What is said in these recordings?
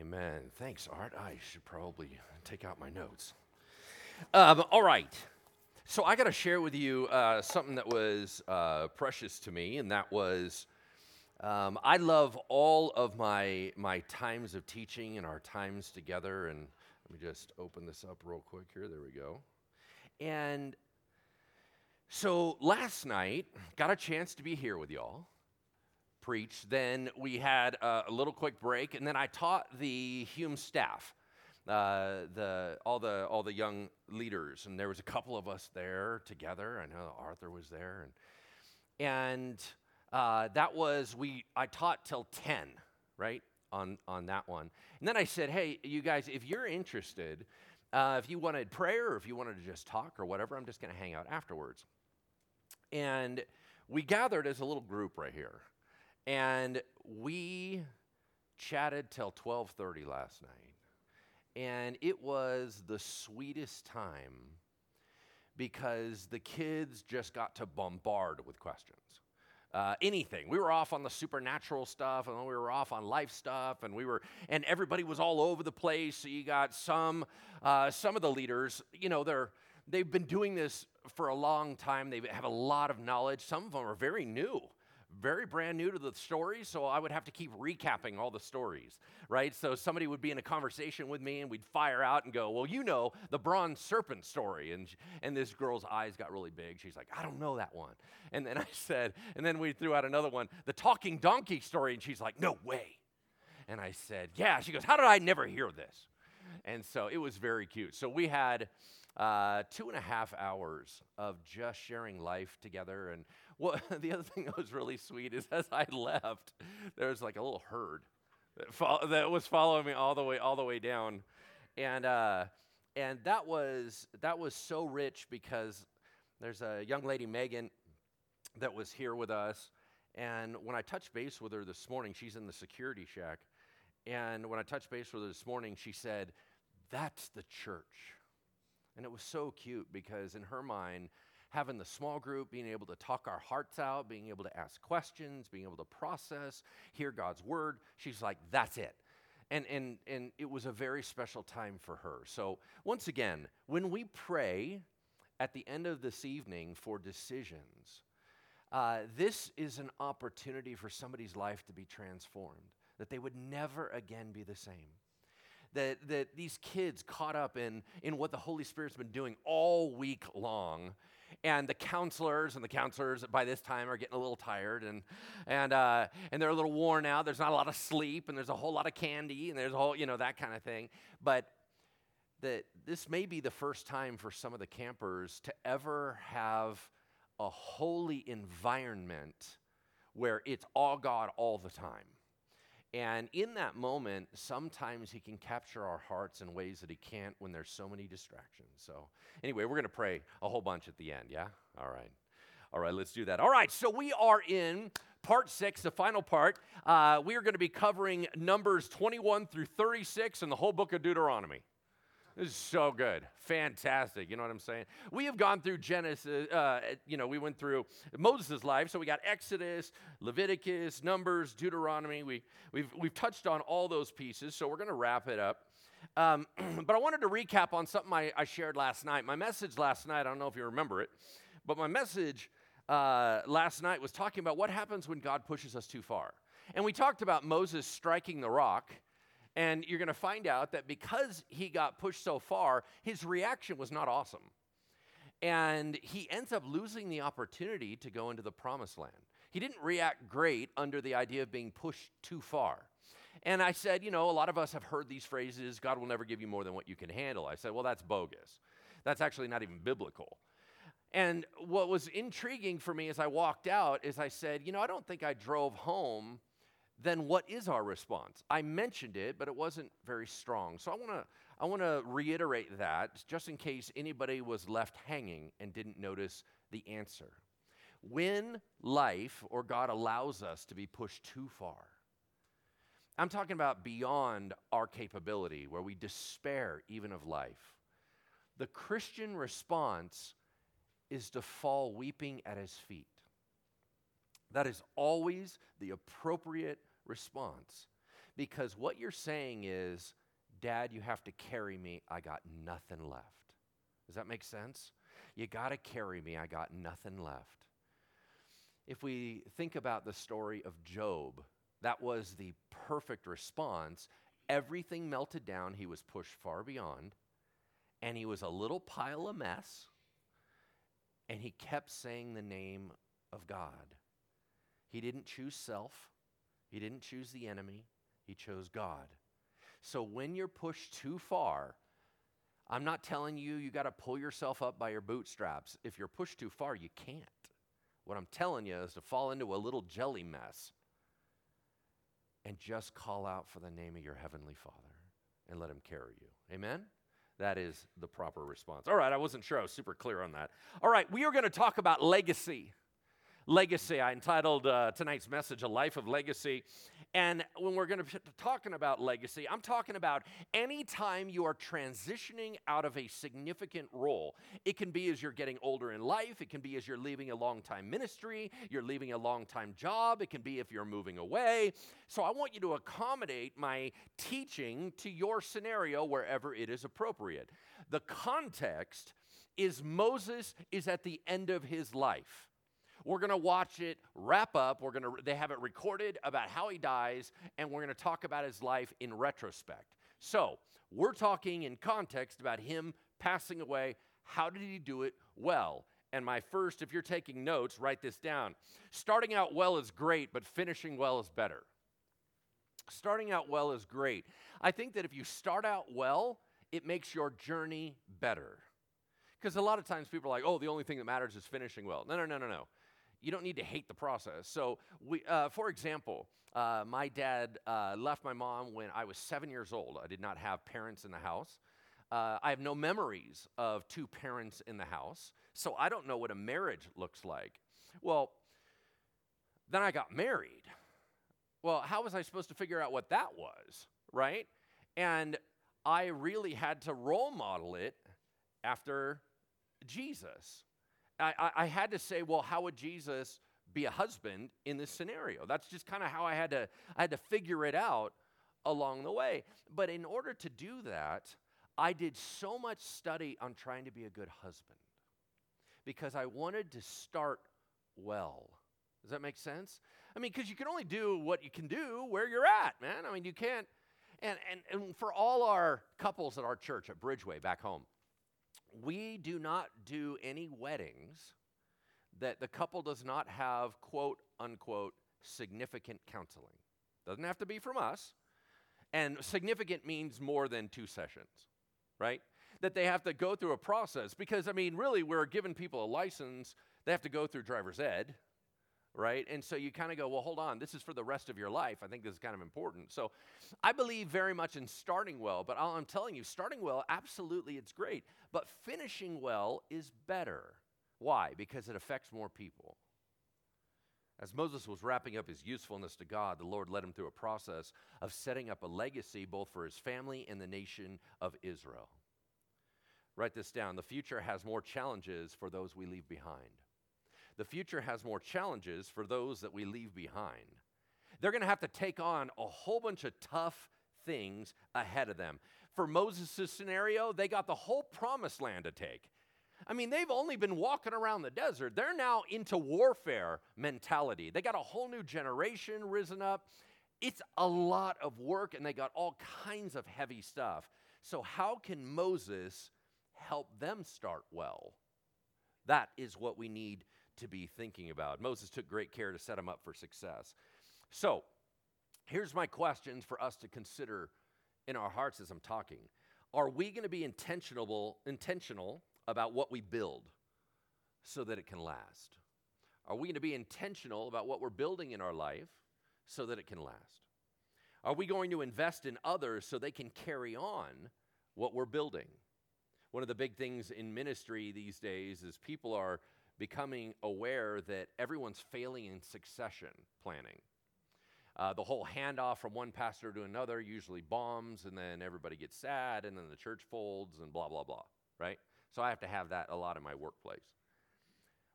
Amen. Thanks, Art. I should probably take out my notes. Um, all right. So I got to share with you uh, something that was uh, precious to me, and that was um, I love all of my my times of teaching and our times together. And let me just open this up real quick here. There we go. And so last night, got a chance to be here with y'all preach. Then we had a, a little quick break, and then I taught the Hume staff, uh, the all the all the young leaders, and there was a couple of us there together. I know Arthur was there, and and uh, that was we. I taught till ten, right on on that one, and then I said, hey, you guys, if you're interested. Uh, if you wanted prayer or if you wanted to just talk or whatever, I'm just going to hang out afterwards. And we gathered as a little group right here. And we chatted till 12:30 last night. And it was the sweetest time because the kids just got to bombard with questions. Uh, anything. We were off on the supernatural stuff, and we were off on life stuff, and we were, and everybody was all over the place. So you got some, uh, some of the leaders. You know, they're they've been doing this for a long time. They have a lot of knowledge. Some of them are very new very brand new to the story, so I would have to keep recapping all the stories, right? So somebody would be in a conversation with me and we'd fire out and go, Well, you know, the bronze serpent story. And, and this girl's eyes got really big. She's like, I don't know that one. And then I said, And then we threw out another one, the talking donkey story. And she's like, No way. And I said, Yeah. She goes, How did I never hear this? And so it was very cute. So we had uh, two and a half hours of just sharing life together. And the other thing that was really sweet is as I left, there was like a little herd that, fo- that was following me all the way all the way down, and uh, and that was that was so rich because there's a young lady Megan that was here with us, and when I touched base with her this morning, she's in the security shack, and when I touched base with her this morning, she said, "That's the church." And it was so cute because in her mind, having the small group, being able to talk our hearts out, being able to ask questions, being able to process, hear God's word, she's like, that's it. And, and, and it was a very special time for her. So, once again, when we pray at the end of this evening for decisions, uh, this is an opportunity for somebody's life to be transformed, that they would never again be the same that, that these kids caught up in, in what the Holy Spirit's been doing all week long. And the counselors and the counselors by this time are getting a little tired and, and, uh, and they're a little worn out. There's not a lot of sleep and there's a whole lot of candy and there's a whole, you know, that kind of thing. But that this may be the first time for some of the campers to ever have a holy environment where it's all God all the time. And in that moment, sometimes He can capture our hearts in ways that He can't when there's so many distractions. So, anyway, we're going to pray a whole bunch at the end, yeah? All right. All right, let's do that. All right, so we are in part six, the final part. Uh, we are going to be covering Numbers 21 through 36 and the whole book of Deuteronomy. This is so good. Fantastic. You know what I'm saying? We have gone through Genesis, uh, you know, we went through Moses' life. So we got Exodus, Leviticus, Numbers, Deuteronomy. We, we've, we've touched on all those pieces. So we're going to wrap it up. Um, but I wanted to recap on something I, I, shared last night. My message last night, I don't know if you remember it, but my message uh, last night was talking about what happens when God pushes us too far. And we talked about Moses striking the rock and you're going to find out that because he got pushed so far, his reaction was not awesome. And he ends up losing the opportunity to go into the promised land. He didn't react great under the idea of being pushed too far. And I said, you know, a lot of us have heard these phrases God will never give you more than what you can handle. I said, well, that's bogus. That's actually not even biblical. And what was intriguing for me as I walked out is I said, you know, I don't think I drove home then what is our response? I mentioned it, but it wasn't very strong. So I want to I want to reiterate that just in case anybody was left hanging and didn't notice the answer. When life or God allows us to be pushed too far, I'm talking about beyond our capability, where we despair even of life. The Christian response is to fall weeping at his feet. That is always the appropriate response Because what you're saying is, Dad, you have to carry me. I got nothing left. Does that make sense? You got to carry me. I got nothing left. If we think about the story of Job, that was the perfect response. Everything melted down. He was pushed far beyond, and he was a little pile of mess, and he kept saying the name of God. He didn't choose self, he didn't choose the enemy, he chose God. So when you're pushed too far, I'm not telling you you got to pull yourself up by your bootstraps. If you're pushed too far, you can't. What I'm telling you is to fall into a little jelly mess and just call out for the name of your heavenly Father and let him carry you. Amen? That is the proper response. All right, I wasn't sure I was super clear on that. All right, we are going to talk about legacy. Legacy. I entitled uh, tonight's message, A Life of Legacy. And when we're going to be talking about legacy, I'm talking about any time you are transitioning out of a significant role. It can be as you're getting older in life, it can be as you're leaving a long time ministry, you're leaving a long time job, it can be if you're moving away. So I want you to accommodate my teaching to your scenario wherever it is appropriate. The context is Moses is at the end of his life. We're going to watch it wrap up. We're going to they have it recorded about how he dies and we're going to talk about his life in retrospect. So, we're talking in context about him passing away. How did he do it? Well, and my first, if you're taking notes, write this down. Starting out well is great, but finishing well is better. Starting out well is great. I think that if you start out well, it makes your journey better. Because a lot of times people are like, oh, the only thing that matters is finishing well. No, no, no, no, no you don't need to hate the process. So, we, uh, for example, uh, my dad uh, left my mom when I was seven years old. I did not have parents in the house. Uh, I have no memories of two parents in the house, so I don't know what a marriage looks like. Well, then I got married. Well, how was I supposed to figure out what that was, right? And I really had to role model it after Jesus. I, I had to say, well, how would Jesus be a husband in this scenario? That's just kind of how I had to I had to figure it out along the way. But in order to do that, I did so much study on trying to be a good husband because I wanted to start well. Does that make sense? I mean, because you can only do what you can do where you're at, man. I mean, you can't. And, and, and for all our couples at our church at Bridgeway back home, we do not do any weddings that the couple does not have quote unquote significant counseling. Doesn't have to be from us. And significant means more than two sessions, right? That they have to go through a process because, I mean, really, we're giving people a license, they have to go through driver's ed, right? And so you kind of go, well, hold on, this is for the rest of your life. I think this is kind of important. So I believe very much in starting well, but I'm telling you, starting well, absolutely, it's great. But finishing well is better. Why? Because it affects more people. As Moses was wrapping up his usefulness to God, the Lord led him through a process of setting up a legacy both for his family and the nation of Israel. Write this down. The future has more challenges for those we leave behind the future has more challenges for those that we leave behind. They're going to have to take on a whole bunch of tough things ahead of them. For Moses' scenario, they got the whole promised land to take. I mean, they've only been walking around the desert. They're now into warfare mentality. They got a whole new generation risen up. It's a lot of work, and they got all kinds of heavy stuff. So, how can Moses help them start well? That is what we need to be thinking about. Moses took great care to set him up for success. So, here's my questions for us to consider in our hearts as I'm talking. Are we going to be intentional intentional about what we build so that it can last? Are we going to be intentional about what we're building in our life so that it can last? Are we going to invest in others so they can carry on what we're building? One of the big things in ministry these days is people are becoming aware that everyone's failing in succession planning. Uh, the whole handoff from one pastor to another usually bombs, and then everybody gets sad, and then the church folds, and blah, blah, blah, right? So I have to have that a lot in my workplace.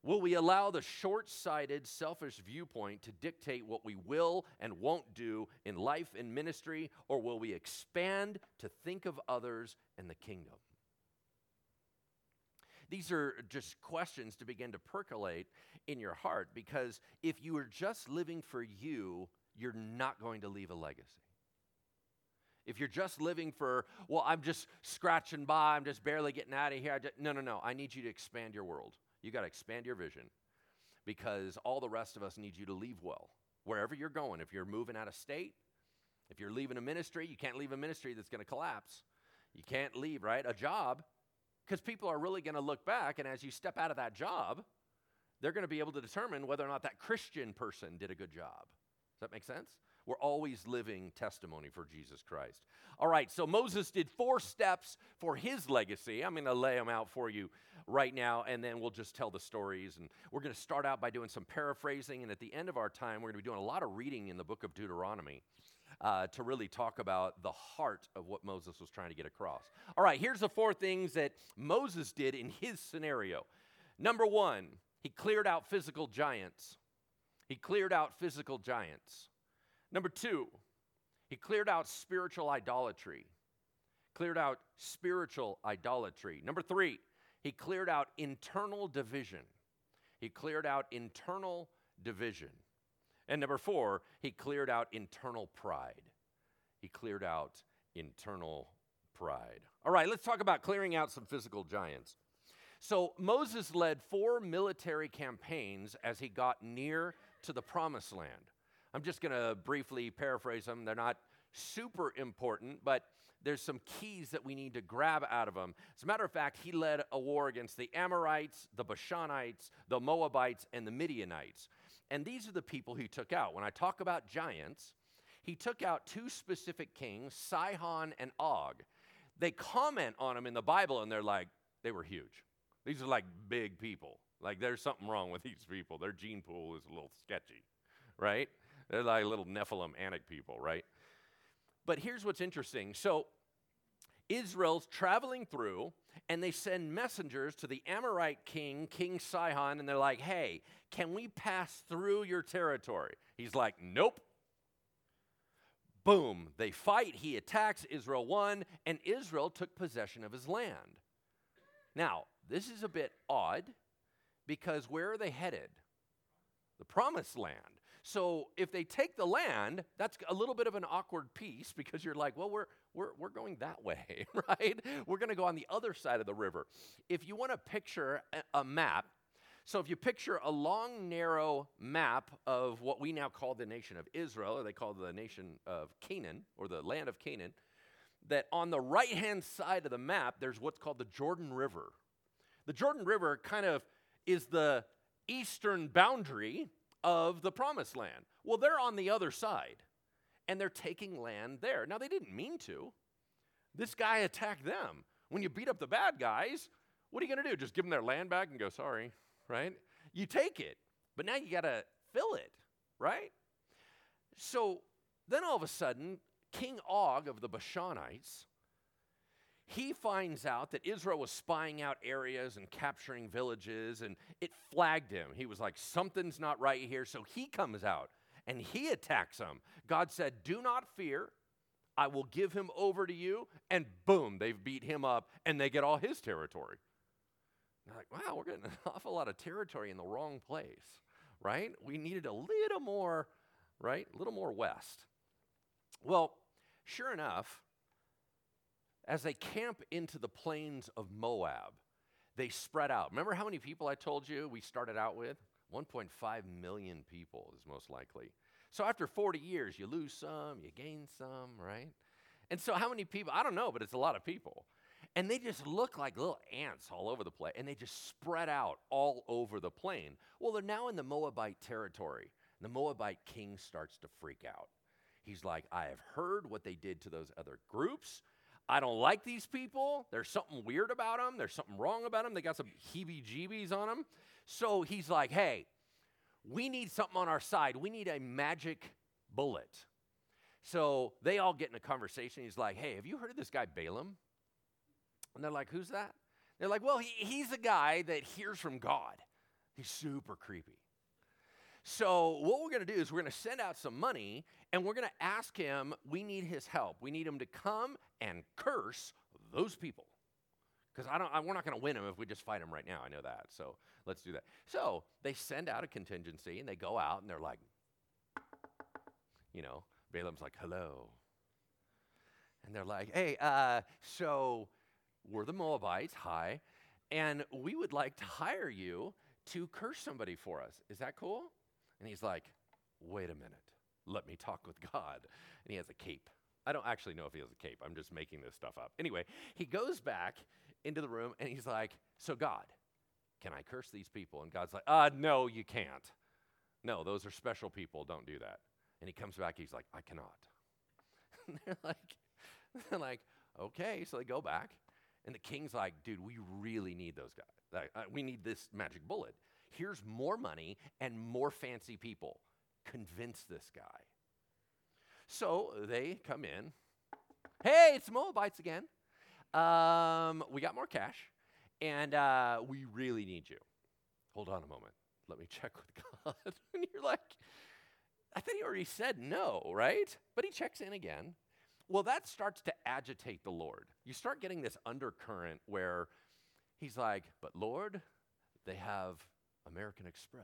Will we allow the short sighted, selfish viewpoint to dictate what we will and won't do in life and ministry, or will we expand to think of others and the kingdom? These are just questions to begin to percolate in your heart because if you are just living for you, you're not going to leave a legacy. If you're just living for, well, I'm just scratching by, I'm just barely getting out of here. No, no, no. I need you to expand your world. You got to expand your vision because all the rest of us need you to leave well. Wherever you're going, if you're moving out of state, if you're leaving a ministry, you can't leave a ministry that's going to collapse. You can't leave, right? A job, because people are really going to look back, and as you step out of that job, they're going to be able to determine whether or not that Christian person did a good job. Does that make sense? We're always living testimony for Jesus Christ. All right, so Moses did four steps for his legacy. I'm going to lay them out for you right now, and then we'll just tell the stories. And we're going to start out by doing some paraphrasing, and at the end of our time, we're going to be doing a lot of reading in the book of Deuteronomy. Uh, to really talk about the heart of what Moses was trying to get across. All right, here's the four things that Moses did in his scenario. Number one, he cleared out physical giants. He cleared out physical giants. Number two, he cleared out spiritual idolatry. Cleared out spiritual idolatry. Number three, he cleared out internal division. He cleared out internal division. And number four, he cleared out internal pride. He cleared out internal pride. All right, let's talk about clearing out some physical giants. So Moses led four military campaigns as he got near to the promised land. I'm just going to briefly paraphrase them. They're not super important, but there's some keys that we need to grab out of them. As a matter of fact, he led a war against the Amorites, the Bashanites, the Moabites, and the Midianites. And these are the people he took out. When I talk about giants, he took out two specific kings, Sihon and Og. They comment on them in the Bible and they're like, they were huge. These are like big people. Like there's something wrong with these people. Their gene pool is a little sketchy, right? They're like little Nephilim Anak people, right? But here's what's interesting. So Israel's traveling through, and they send messengers to the Amorite king, King Sihon, and they're like, hey, can we pass through your territory? He's like, nope. Boom, they fight. He attacks. Israel won, and Israel took possession of his land. Now, this is a bit odd because where are they headed? The promised land. So if they take the land, that's a little bit of an awkward piece because you're like, well, we're, we're, we're going that way, right? We're going to go on the other side of the river. If you want to picture a, a map, so if you picture a long, narrow map of what we now call the nation of Israel, or they call the nation of Canaan, or the land of Canaan, that on the right hand side of the map, there's what's called the Jordan River. The Jordan River kind of is the eastern boundary of the promised land. Well, they're on the other side, and they're taking land there. Now, they didn't mean to. This guy attacked them. When you beat up the bad guys, what are you going to do? Just give them their land back and go, sorry, right? You take it, but now you got to fill it, right? So then all of a sudden, King Og of the Bashanites he finds out that Israel was spying out areas and capturing villages, and it flagged him. He was like, Something's not right here. So he comes out and he attacks them. God said, Do not fear. I will give him over to you. And boom, they've beat him up and they get all his territory. they're like, wow, we're getting an awful lot of territory in the wrong place, right? We needed a little more, right? A little more west. Well, sure enough, as they camp into the plains of Moab, they spread out. Remember how many people I told you we started out with? 1.5 million people is most likely. So after 40 years, you lose some, you gain some, right? And so how many people? I don't know, but it's a lot of people. And they just look like little ants all over the place, and they just spread out all over the plain. Well, they're now in the Moabite territory. The Moabite king starts to freak out. He's like, I have heard what they did to those other groups. I don't like these people. There's something weird about them. There's something wrong about them. They got some heebie jeebies on them. So he's like, hey, we need something on our side. We need a magic bullet. So they all get in a conversation. He's like, hey, have you heard of this guy Balaam? And they're like, who's that? They're like, well, he, he's a guy that hears from God. He's super creepy. So, what we're going to do is we're going to send out some money and we're going to ask him, we need his help. We need him to come and curse those people. Because I don't, I, we're not going to win them if we just fight them right now. I know that. So let's do that. So they send out a contingency and they go out and they're like, you know, Balaam's like, hello. And they're like, hey, uh, so we're the Moabites, hi, and we would like to hire you to curse somebody for us. Is that cool? And he's like, wait a minute, let me talk with God. And he has a cape. I don't actually know if he has a cape. I'm just making this stuff up. Anyway, he goes back into the room and he's like, So, God, can I curse these people? And God's like, Uh, no, you can't. No, those are special people. Don't do that. And he comes back, he's like, I cannot. and they're like, they're like, okay. So they go back, and the king's like, dude, we really need those guys. Uh, we need this magic bullet. Here's more money and more fancy people. Convince this guy. So they come in. Hey, it's Moabites again. Um, we got more cash, and uh, we really need you. Hold on a moment. Let me check with God. and you're like, I thought he already said no, right? But he checks in again. Well, that starts to agitate the Lord. You start getting this undercurrent where he's like, But Lord, they have American Express.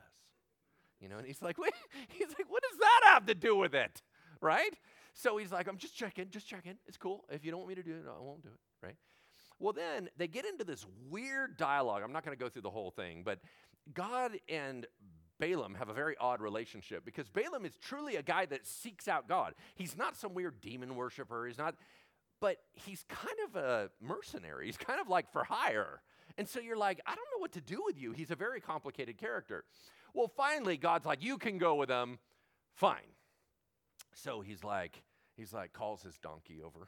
You know, and he's like, Wait, he's like, what does that have to do with it? Right? So he's like, I'm just checking, just checking. It's cool. If you don't want me to do it, I won't do it, right? Well, then they get into this weird dialogue. I'm not going to go through the whole thing, but God and Balaam have a very odd relationship because Balaam is truly a guy that seeks out God. He's not some weird demon worshiper. He's not, but he's kind of a mercenary. He's kind of like for hire. And so you're like, I don't know what to do with you. He's a very complicated character. Well, finally, God's like, you can go with him. Fine. So he's like, he's like, calls his donkey over.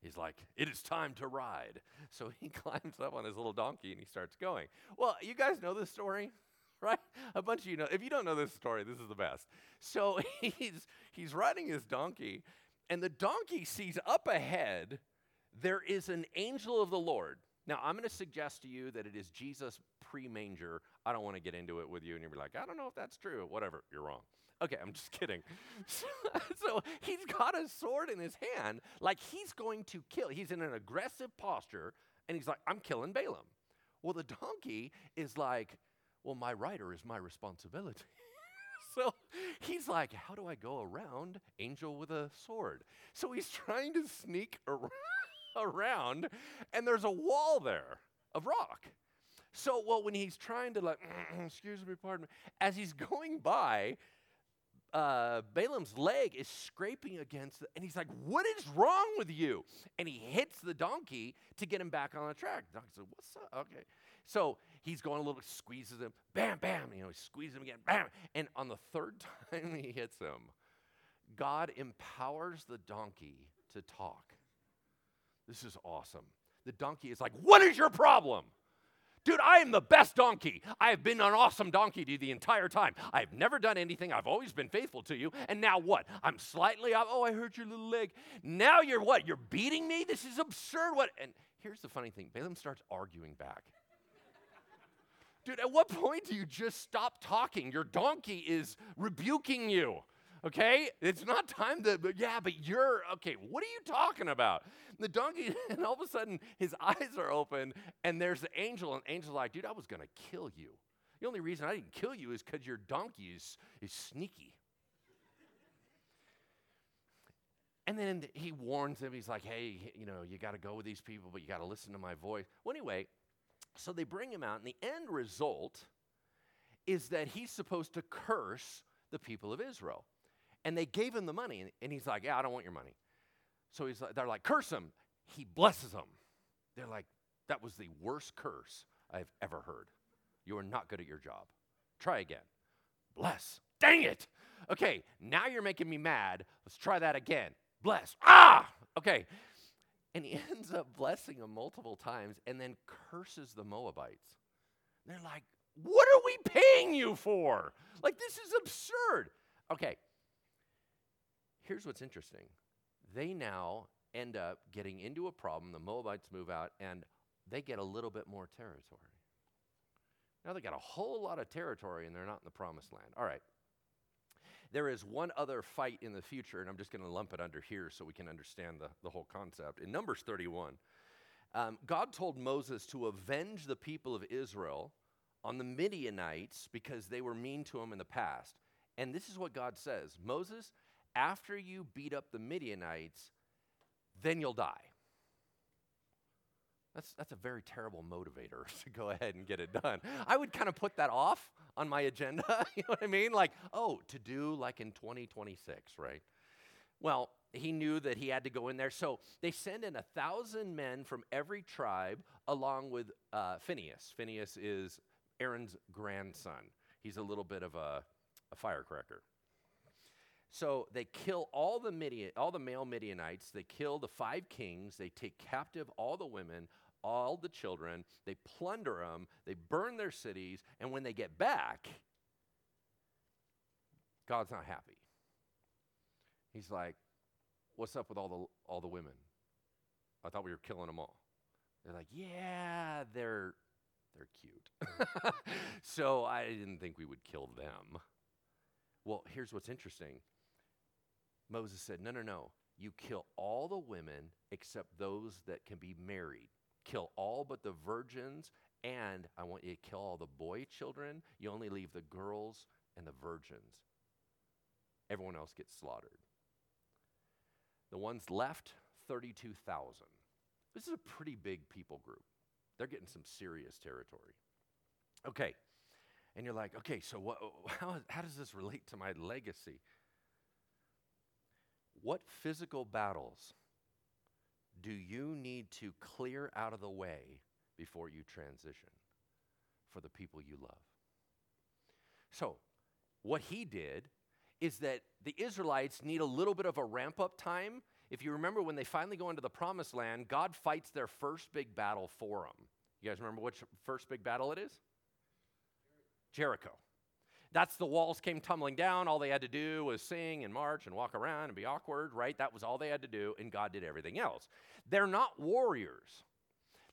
He's like, it is time to ride. So he climbs up on his little donkey and he starts going. Well, you guys know this story? right? A bunch of you know. If you don't know this story, this is the best. So he's he's riding his donkey, and the donkey sees up ahead there is an angel of the Lord. Now, I'm going to suggest to you that it is Jesus pre manger. I don't want to get into it with you, and you'll be like, I don't know if that's true. Whatever, you're wrong. Okay, I'm just kidding. so, he's got a sword in his hand, like he's going to kill. He's in an aggressive posture, and he's like, I'm killing Balaam. Well, the donkey is like, well, my rider is my responsibility. so he's like, How do I go around Angel with a sword? So he's trying to sneak ar- around, and there's a wall there of rock. So, well, when he's trying to, like, excuse me, pardon me, as he's going by, uh, Balaam's leg is scraping against, the, and he's like, "What is wrong with you?" And he hits the donkey to get him back on the track. The donkey said, "What's up?" Okay, so he's going a little, squeezes him, bam, bam, you know, he squeezes him again, bam. And on the third time he hits him, God empowers the donkey to talk. This is awesome. The donkey is like, What is your problem? Dude, I am the best donkey. I have been an awesome donkey to you the entire time. I've never done anything. I've always been faithful to you. And now what? I'm slightly up. Oh, I hurt your little leg. Now you're what? You're beating me? This is absurd. What? And here's the funny thing Balaam starts arguing back. Dude, at what point do you just stop talking? Your donkey is rebuking you. Okay? It's not time to, but yeah, but you're, okay, what are you talking about? The donkey, and all of a sudden his eyes are open and there's the angel, and the angel's like, dude, I was gonna kill you. The only reason I didn't kill you is because your donkey is, is sneaky. And then he warns him, he's like, hey, you know, you got to go with these people, but you got to listen to my voice. Well, anyway, so they bring him out, and the end result is that he's supposed to curse the people of Israel. And they gave him the money, and, he's like, Yeah, I don't want your money. So he's like, they're like, Curse him. He blesses them. They're like, That was the worst curse I've ever heard. You are not good at your job. Try again. Bless. Dang it. Okay, now you're making me mad. Let's try that again. Bless. Ah! Okay. And he ends up blessing them multiple times and then curses the Moabites. They're like, What are we paying you for? Like, this is absurd. Okay, here's what's interesting they now end up getting into a problem. The Moabites move out and they get a little bit more territory. Now they got a whole lot of territory and they're not in the promised land. All right. There is one other fight in the future, and I'm just going to lump it under here so we can understand the, the whole concept. In Numbers 31, um, God told Moses to avenge the people of Israel on the Midianites because they were mean to him in the past. And this is what God says Moses, after you beat up the Midianites, then you'll die. That's, that's a very terrible motivator to go ahead and get it done. I would kind of put that off on my agenda. you know what I mean? Like, oh, to do like in 2026, right? Well, he knew that he had to go in there. So they send in a thousand men from every tribe along with uh, Phineas. Phineas is Aaron's grandson. He's a little bit of a, a firecracker. So they kill all the Midian, all the male Midianites. They kill the five kings. They take captive all the women, all the children. They plunder them. They burn their cities. And when they get back, God's not happy. He's like, "What's up with all the all the women? I thought we were killing them all." They're like, "Yeah, they're they're cute." so I didn't think we would kill them. Well, here's what's interesting. Moses said, No, no, no. You kill all the women except those that can be married. Kill all but the virgins, and I want you to kill all the boy children. You only leave the girls and the virgins. Everyone else gets slaughtered. The ones left, 32,000. This is a pretty big people group. They're getting some serious territory. Okay. And you're like, okay, so what, how, how does this relate to my legacy? What physical battles do you need to clear out of the way before you transition for the people you love? So, what he did is that the Israelites need a little bit of a ramp up time. If you remember, when they finally go into the promised land, God fights their first big battle for them. You guys remember which first big battle it is? Jericho. That's the walls came tumbling down. All they had to do was sing and march and walk around and be awkward, right? That was all they had to do, and God did everything else. They're not warriors.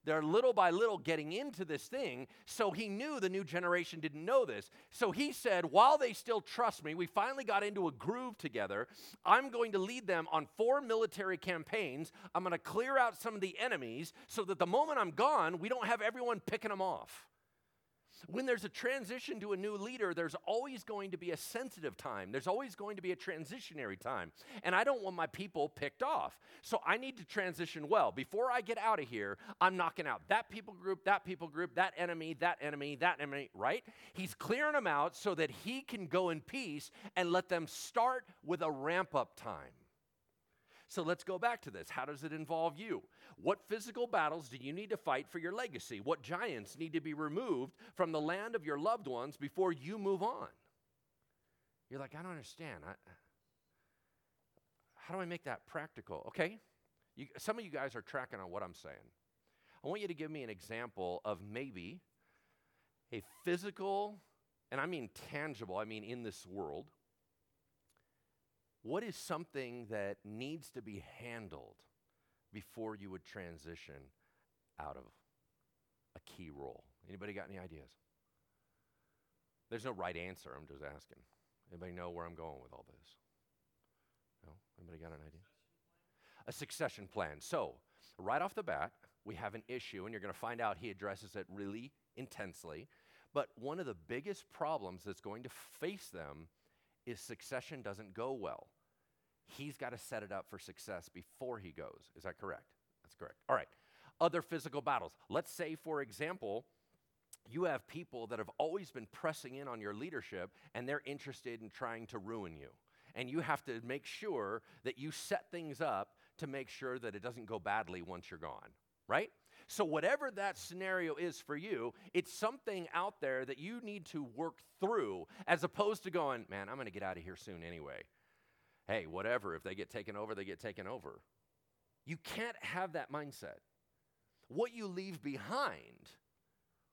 They're little by little getting into this thing. So he knew the new generation didn't know this. So he said, While they still trust me, we finally got into a groove together. I'm going to lead them on four military campaigns. I'm going to clear out some of the enemies so that the moment I'm gone, we don't have everyone picking them off. When there's a transition to a new leader, there's always going to be a sensitive time. There's always going to be a transitionary time. And I don't want my people picked off. So I need to transition well. Before I get out of here, I'm knocking out that people group, that people group, that enemy, that enemy, that enemy, right? He's clearing them out so that he can go in peace and let them start with a ramp up time. So let's go back to this. How does it involve you? What physical battles do you need to fight for your legacy? What giants need to be removed from the land of your loved ones before you move on? You're like, I don't understand. I, how do I make that practical? Okay, you, some of you guys are tracking on what I'm saying. I want you to give me an example of maybe a physical, and I mean tangible, I mean in this world. What is something that needs to be handled before you would transition out of a key role? Anybody got any ideas? There's no right answer. I'm just asking. Anybody know where I'm going with all this? No? Anybody got an idea? A succession plan. So, right off the bat, we have an issue, and you're going to find out he addresses it really intensely. But one of the biggest problems that's going to face them is succession doesn't go well he's got to set it up for success before he goes. Is that correct? That's correct. All right. Other physical battles. Let's say, for example, you have people that have always been pressing in on your leadership and they're interested in trying to ruin you. And you have to make sure that you set things up to make sure that it doesn't go badly once you're gone, right? So, whatever that scenario is for you, it's something out there that you need to work through as opposed to going, man, I'm going to get out of here soon anyway hey, whatever, if they get taken over, they get taken over. You can't have that mindset. What you leave behind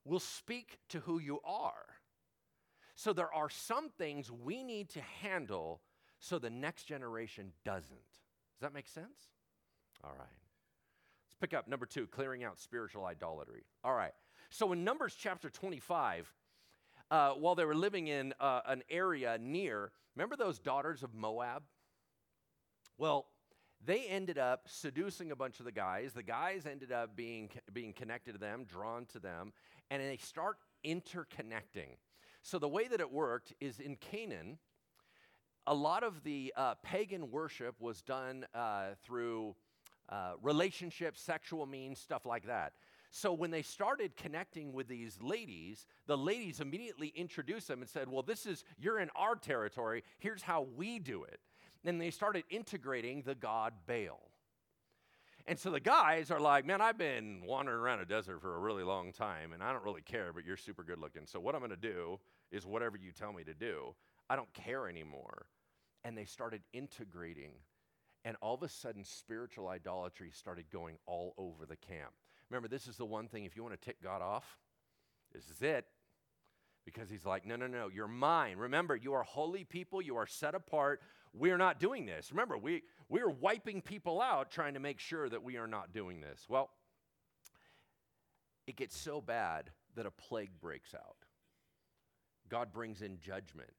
will speak to who you are. So there are some things we need to handle so the next generation doesn't. Does that make sense? All right. Let's pick up number two clearing out spiritual idolatry. All right. So in Numbers chapter 25, uh, while they were living in uh, an area near, remember those daughters of Moab? Well, they ended up seducing a bunch of the guys. The guys ended up being, being connected to them, drawn to them, and they start interconnecting. So the way that it worked is in Canaan, a lot of the uh, pagan worship was done uh, through uh, relationships, sexual means, stuff like that. So when they started connecting with these ladies, the ladies immediately introduced them and said, Well, this is, you're in our territory. Here's how we do it. And they started integrating the god Baal. And so the guys are like, man, I've been wandering around a desert for a really long time, and I don't really care, but you're super good looking. So what I'm going to do is whatever you tell me to do. I don't care anymore. And they started integrating. And all of a sudden, spiritual idolatry started going all over the camp. Remember, this is the one thing, if you want to tick God off, this is it. Because he's like, no, no, no, you're mine. Remember, you are holy people, you are set apart. We're not doing this. Remember, we, we're wiping people out trying to make sure that we are not doing this. Well, it gets so bad that a plague breaks out. God brings in judgment,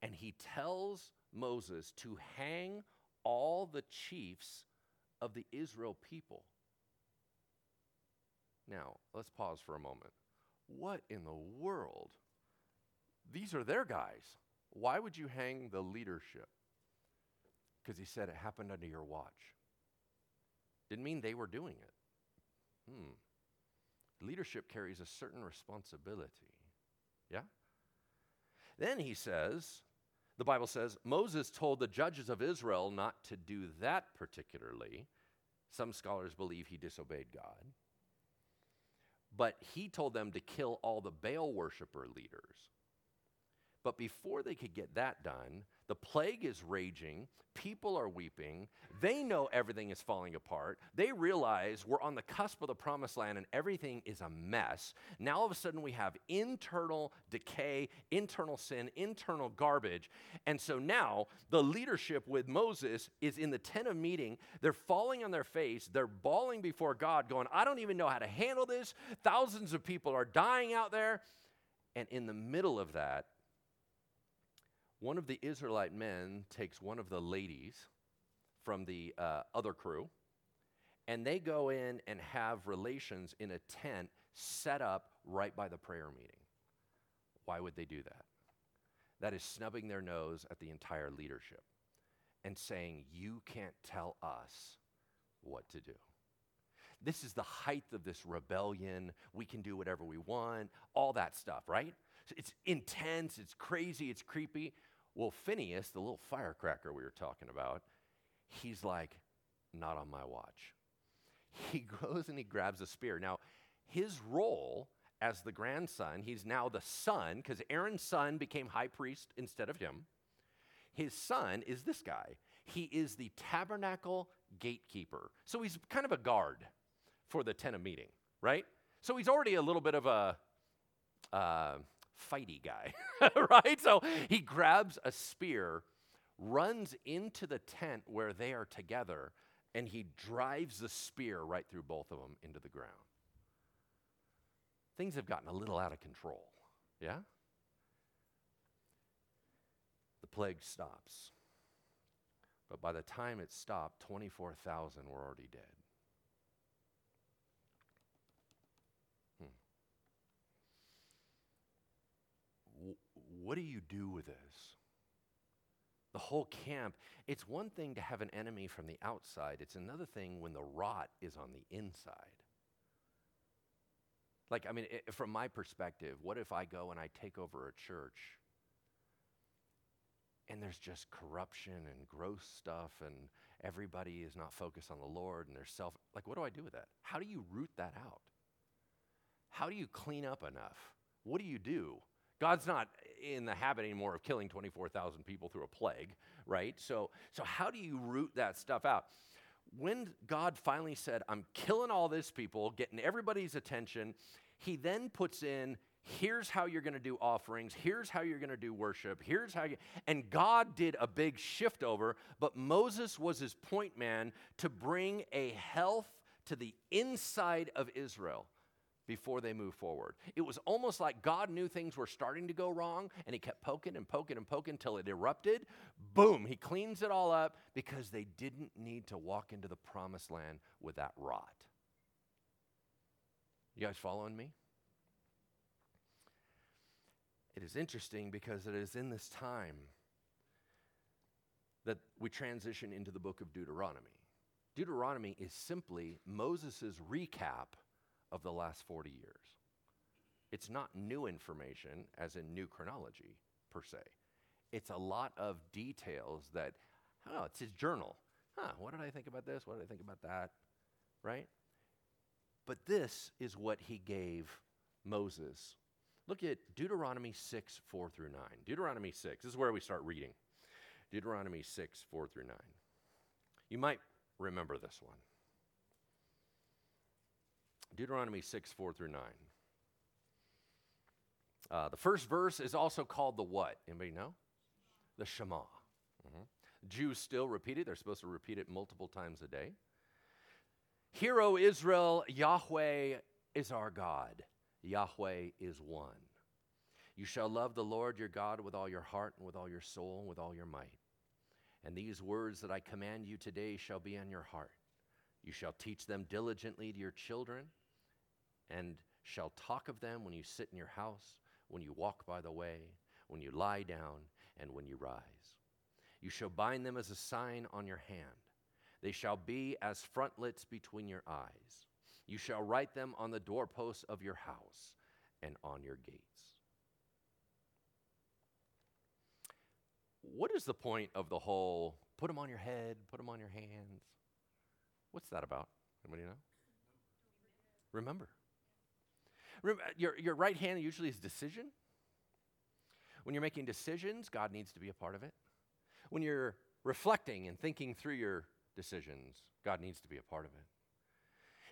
and he tells Moses to hang all the chiefs of the Israel people. Now, let's pause for a moment. What in the world? These are their guys. Why would you hang the leadership? Because he said it happened under your watch. Didn't mean they were doing it. Hmm. Leadership carries a certain responsibility. Yeah? Then he says, the Bible says, Moses told the judges of Israel not to do that particularly. Some scholars believe he disobeyed God. But he told them to kill all the Baal worshiper leaders. But before they could get that done, the plague is raging. People are weeping. They know everything is falling apart. They realize we're on the cusp of the promised land and everything is a mess. Now, all of a sudden, we have internal decay, internal sin, internal garbage. And so now the leadership with Moses is in the tent of meeting. They're falling on their face. They're bawling before God, going, I don't even know how to handle this. Thousands of people are dying out there. And in the middle of that, one of the Israelite men takes one of the ladies from the uh, other crew, and they go in and have relations in a tent set up right by the prayer meeting. Why would they do that? That is snubbing their nose at the entire leadership and saying, You can't tell us what to do. This is the height of this rebellion. We can do whatever we want, all that stuff, right? It's intense, it's crazy, it's creepy. Well, Phineas, the little firecracker we were talking about, he's like, not on my watch. He goes and he grabs a spear. Now, his role as the grandson, he's now the son, because Aaron's son became high priest instead of him. His son is this guy. He is the tabernacle gatekeeper. So he's kind of a guard for the tent of meeting, right? So he's already a little bit of a, uh, fighty guy, right? So he grabs a spear, runs into the tent where they are together, and he drives the spear right through both of them into the ground. Things have gotten a little out of control, yeah? The plague stops. But by the time it stopped, 24,000 were already dead. What do you do with this? The whole camp, it's one thing to have an enemy from the outside, it's another thing when the rot is on the inside. Like, I mean, it, from my perspective, what if I go and I take over a church and there's just corruption and gross stuff and everybody is not focused on the Lord and their self. Like, what do I do with that? How do you root that out? How do you clean up enough? What do you do? God's not in the habit anymore of killing 24,000 people through a plague, right? So, so how do you root that stuff out? When God finally said, I'm killing all this people, getting everybody's attention, he then puts in, here's how you're going to do offerings, here's how you're going to do worship, here's how you, and God did a big shift over, but Moses was his point man to bring a health to the inside of Israel before they move forward. It was almost like God knew things were starting to go wrong and he kept poking and poking and poking until it erupted. Boom, he cleans it all up because they didn't need to walk into the promised land with that rot. You guys following me? It is interesting because it is in this time that we transition into the book of Deuteronomy. Deuteronomy is simply Moses' recap of the last 40 years. It's not new information, as in new chronology, per se. It's a lot of details that, oh, it's his journal. Huh, what did I think about this? What did I think about that? Right? But this is what he gave Moses. Look at Deuteronomy 6, 4 through 9. Deuteronomy 6, this is where we start reading. Deuteronomy 6, 4 through 9. You might remember this one. Deuteronomy 6, 4 through 9. Uh, the first verse is also called the what? Anybody know? The Shema. Mm-hmm. Jews still repeat it. They're supposed to repeat it multiple times a day. Hear, O Israel, Yahweh is our God. Yahweh is one. You shall love the Lord your God with all your heart and with all your soul and with all your might. And these words that I command you today shall be in your heart. You shall teach them diligently to your children, and shall talk of them when you sit in your house, when you walk by the way, when you lie down, and when you rise. You shall bind them as a sign on your hand. They shall be as frontlets between your eyes. You shall write them on the doorposts of your house and on your gates. what is the point of the whole put them on your head, put them on your hands? What's that about? Anybody know? Remember. Remember uh, your, your right hand usually is decision. When you're making decisions, God needs to be a part of it. When you're reflecting and thinking through your decisions, God needs to be a part of it.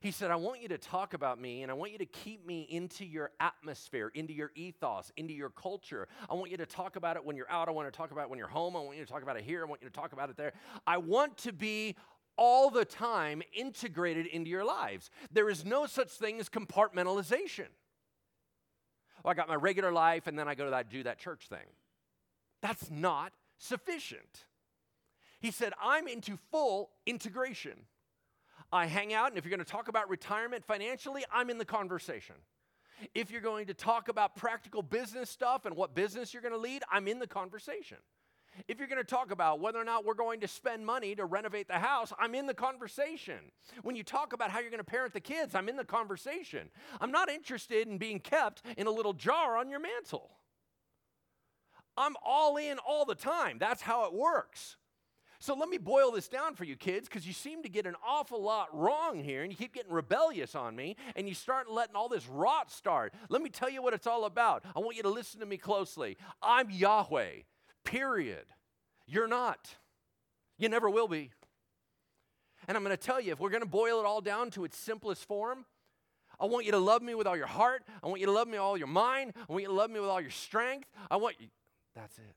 He said, I want you to talk about me and I want you to keep me into your atmosphere, into your ethos, into your culture. I want you to talk about it when you're out. I want to talk about it when you're home. I want you to talk about it here. I want you to talk about it there. I want to be all the time integrated into your lives. There is no such thing as compartmentalization. Oh, I got my regular life and then I go to that do that church thing. That's not sufficient. He said, I'm into full integration. I hang out, and if you're going to talk about retirement financially, I'm in the conversation. If you're going to talk about practical business stuff and what business you're going to lead, I'm in the conversation. If you're going to talk about whether or not we're going to spend money to renovate the house, I'm in the conversation. When you talk about how you're going to parent the kids, I'm in the conversation. I'm not interested in being kept in a little jar on your mantel. I'm all in all the time. That's how it works. So let me boil this down for you kids because you seem to get an awful lot wrong here and you keep getting rebellious on me and you start letting all this rot start. Let me tell you what it's all about. I want you to listen to me closely. I'm Yahweh, period. You're not. You never will be. And I'm going to tell you, if we're going to boil it all down to its simplest form, I want you to love me with all your heart. I want you to love me with all your mind. I want you to love me with all your strength. I want you. That's it.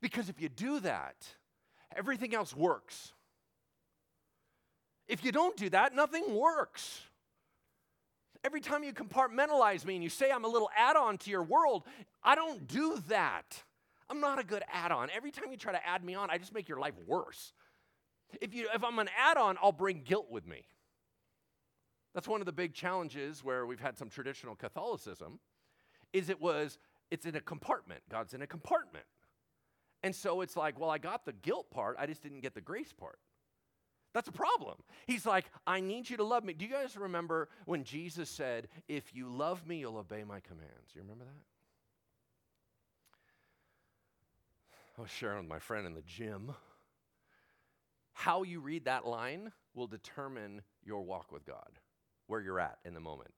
Because if you do that, everything else works. If you don't do that, nothing works. Every time you compartmentalize me and you say I'm a little add on to your world, I don't do that. I'm not a good add on. Every time you try to add me on, I just make your life worse. If, you, if I'm an add on, I'll bring guilt with me. That's one of the big challenges where we've had some traditional Catholicism is it was it's in a compartment. God's in a compartment. And so it's like, well, I got the guilt part, I just didn't get the grace part. That's a problem. He's like, I need you to love me. Do you guys remember when Jesus said, If you love me, you'll obey my commands? You remember that? I was sharing with my friend in the gym. How you read that line will determine your walk with God, where you're at in the moment.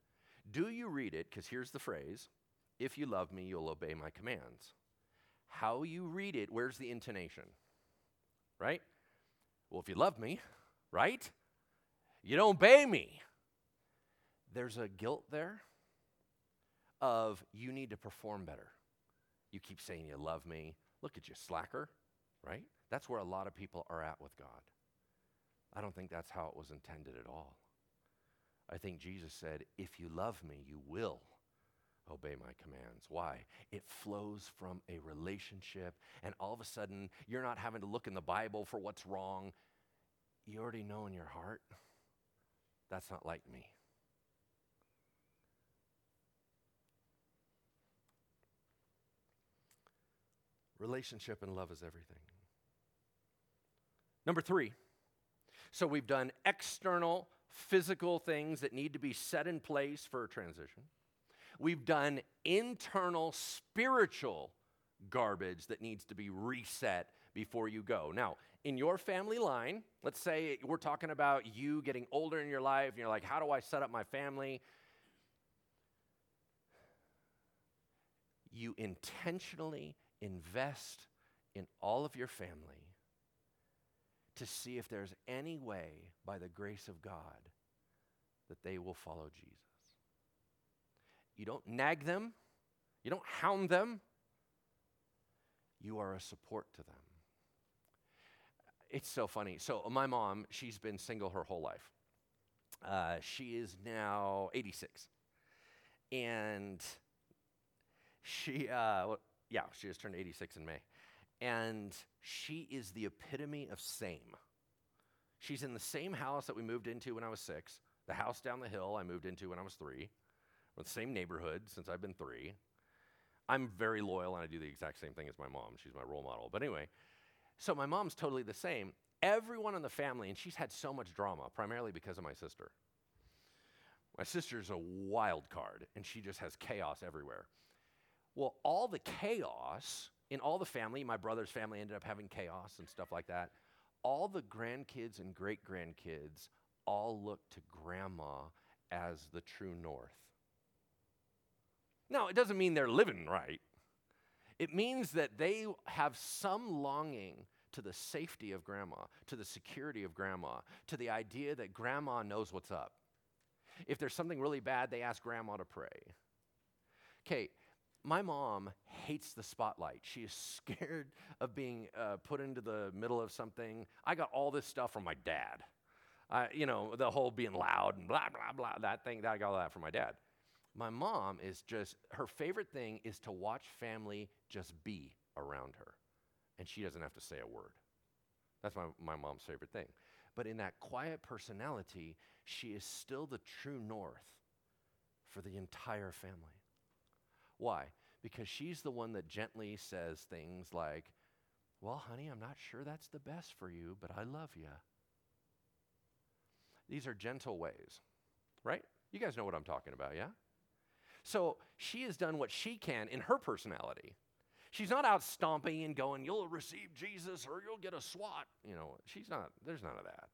Do you read it? Because here's the phrase If you love me, you'll obey my commands. How you read it, where's the intonation? Right? Well, if you love me, right? You don't obey me. There's a guilt there of you need to perform better. You keep saying you love me. Look at you, slacker, right? That's where a lot of people are at with God. I don't think that's how it was intended at all. I think Jesus said, If you love me, you will obey my commands. Why? It flows from a relationship, and all of a sudden, you're not having to look in the Bible for what's wrong. You already know in your heart, that's not like me. Relationship and love is everything. Number three, so we've done external physical things that need to be set in place for a transition. We've done internal spiritual garbage that needs to be reset before you go. Now, in your family line, let's say we're talking about you getting older in your life, and you're like, how do I set up my family? You intentionally invest in all of your family to see if there's any way, by the grace of God, that they will follow Jesus. You don't nag them, you don't hound them, you are a support to them. It's so funny. So, my mom, she's been single her whole life. Uh, she is now 86. And she, uh, yeah, she just turned 86 in May. And she is the epitome of same. She's in the same house that we moved into when I was six, the house down the hill I moved into when I was three, or the same neighborhood since I've been three. I'm very loyal and I do the exact same thing as my mom. She's my role model. But anyway, so my mom's totally the same. Everyone in the family, and she's had so much drama, primarily because of my sister. My sister's a wild card, and she just has chaos everywhere. Well, all the chaos in all the family, my brother's family ended up having chaos and stuff like that. All the grandkids and great grandkids all look to grandma as the true north. Now, it doesn't mean they're living right. It means that they have some longing to the safety of grandma, to the security of grandma, to the idea that grandma knows what's up. If there's something really bad, they ask grandma to pray. Okay, my mom hates the spotlight. She is scared of being uh, put into the middle of something. I got all this stuff from my dad. Uh, you know, the whole being loud and blah, blah, blah, that thing, that I got all that from my dad. My mom is just, her favorite thing is to watch family just be around her. And she doesn't have to say a word. That's my, my mom's favorite thing. But in that quiet personality, she is still the true north for the entire family. Why? Because she's the one that gently says things like, Well, honey, I'm not sure that's the best for you, but I love you. These are gentle ways, right? You guys know what I'm talking about, yeah? So she has done what she can in her personality. She's not out stomping and going, You'll receive Jesus or you'll get a SWAT. You know, she's not, there's none of that.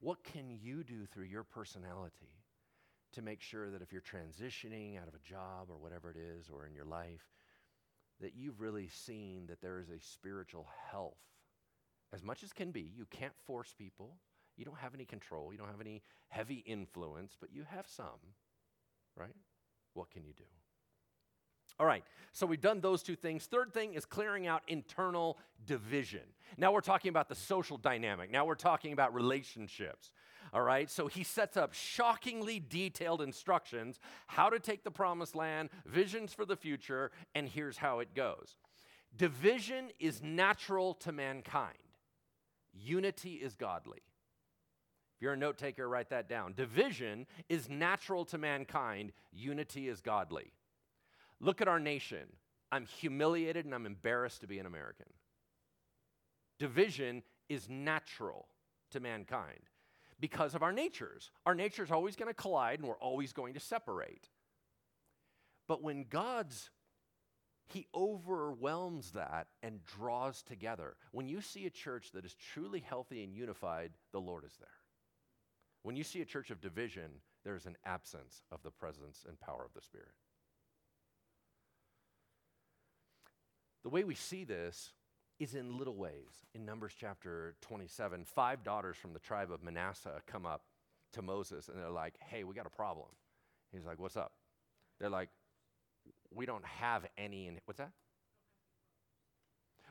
What can you do through your personality to make sure that if you're transitioning out of a job or whatever it is, or in your life, that you've really seen that there is a spiritual health as much as can be. You can't force people. You don't have any control. You don't have any heavy influence, but you have some, right? What can you do? All right, so we've done those two things. Third thing is clearing out internal division. Now we're talking about the social dynamic. Now we're talking about relationships. All right, so he sets up shockingly detailed instructions how to take the promised land, visions for the future, and here's how it goes. Division is natural to mankind, unity is godly. If you're a note taker, write that down. Division is natural to mankind, unity is godly. Look at our nation. I'm humiliated and I'm embarrassed to be an American. Division is natural to mankind because of our natures. Our nature is always going to collide and we're always going to separate. But when God's he overwhelms that and draws together. When you see a church that is truly healthy and unified, the Lord is there. When you see a church of division, there's an absence of the presence and power of the Spirit. The way we see this is in little ways. In Numbers chapter 27, five daughters from the tribe of Manasseh come up to Moses and they're like, hey, we got a problem. He's like, what's up? They're like, we don't have any. In, what's that?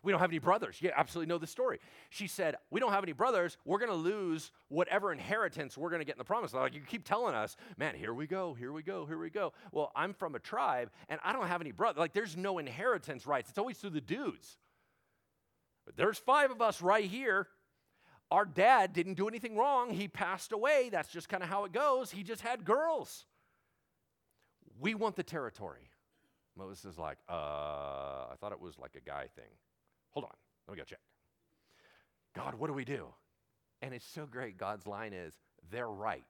We don't have any brothers. You absolutely know the story. She said, We don't have any brothers. We're going to lose whatever inheritance we're going to get in the promise. Like you keep telling us, man, here we go, here we go, here we go. Well, I'm from a tribe and I don't have any brothers. Like there's no inheritance rights. It's always through the dudes. There's five of us right here. Our dad didn't do anything wrong. He passed away. That's just kind of how it goes. He just had girls. We want the territory. Moses is like, uh, I thought it was like a guy thing. Hold on, let me go check. God, what do we do? And it's so great. God's line is, they're right.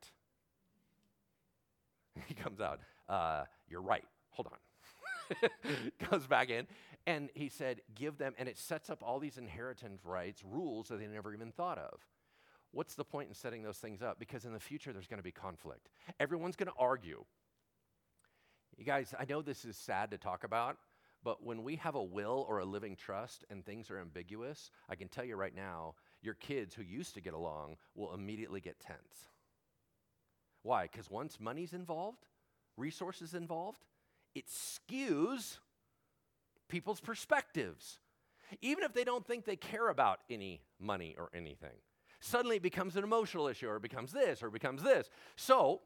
He comes out, uh, you're right. Hold on. Comes back in, and he said, give them, and it sets up all these inheritance rights, rules that they never even thought of. What's the point in setting those things up? Because in the future, there's going to be conflict. Everyone's going to argue. You guys, I know this is sad to talk about, but when we have a will or a living trust and things are ambiguous, I can tell you right now, your kids who used to get along will immediately get tense. Why? Because once money's involved, resources involved, it skews people's perspectives. Even if they don't think they care about any money or anything, suddenly it becomes an emotional issue or it becomes this or becomes this. So,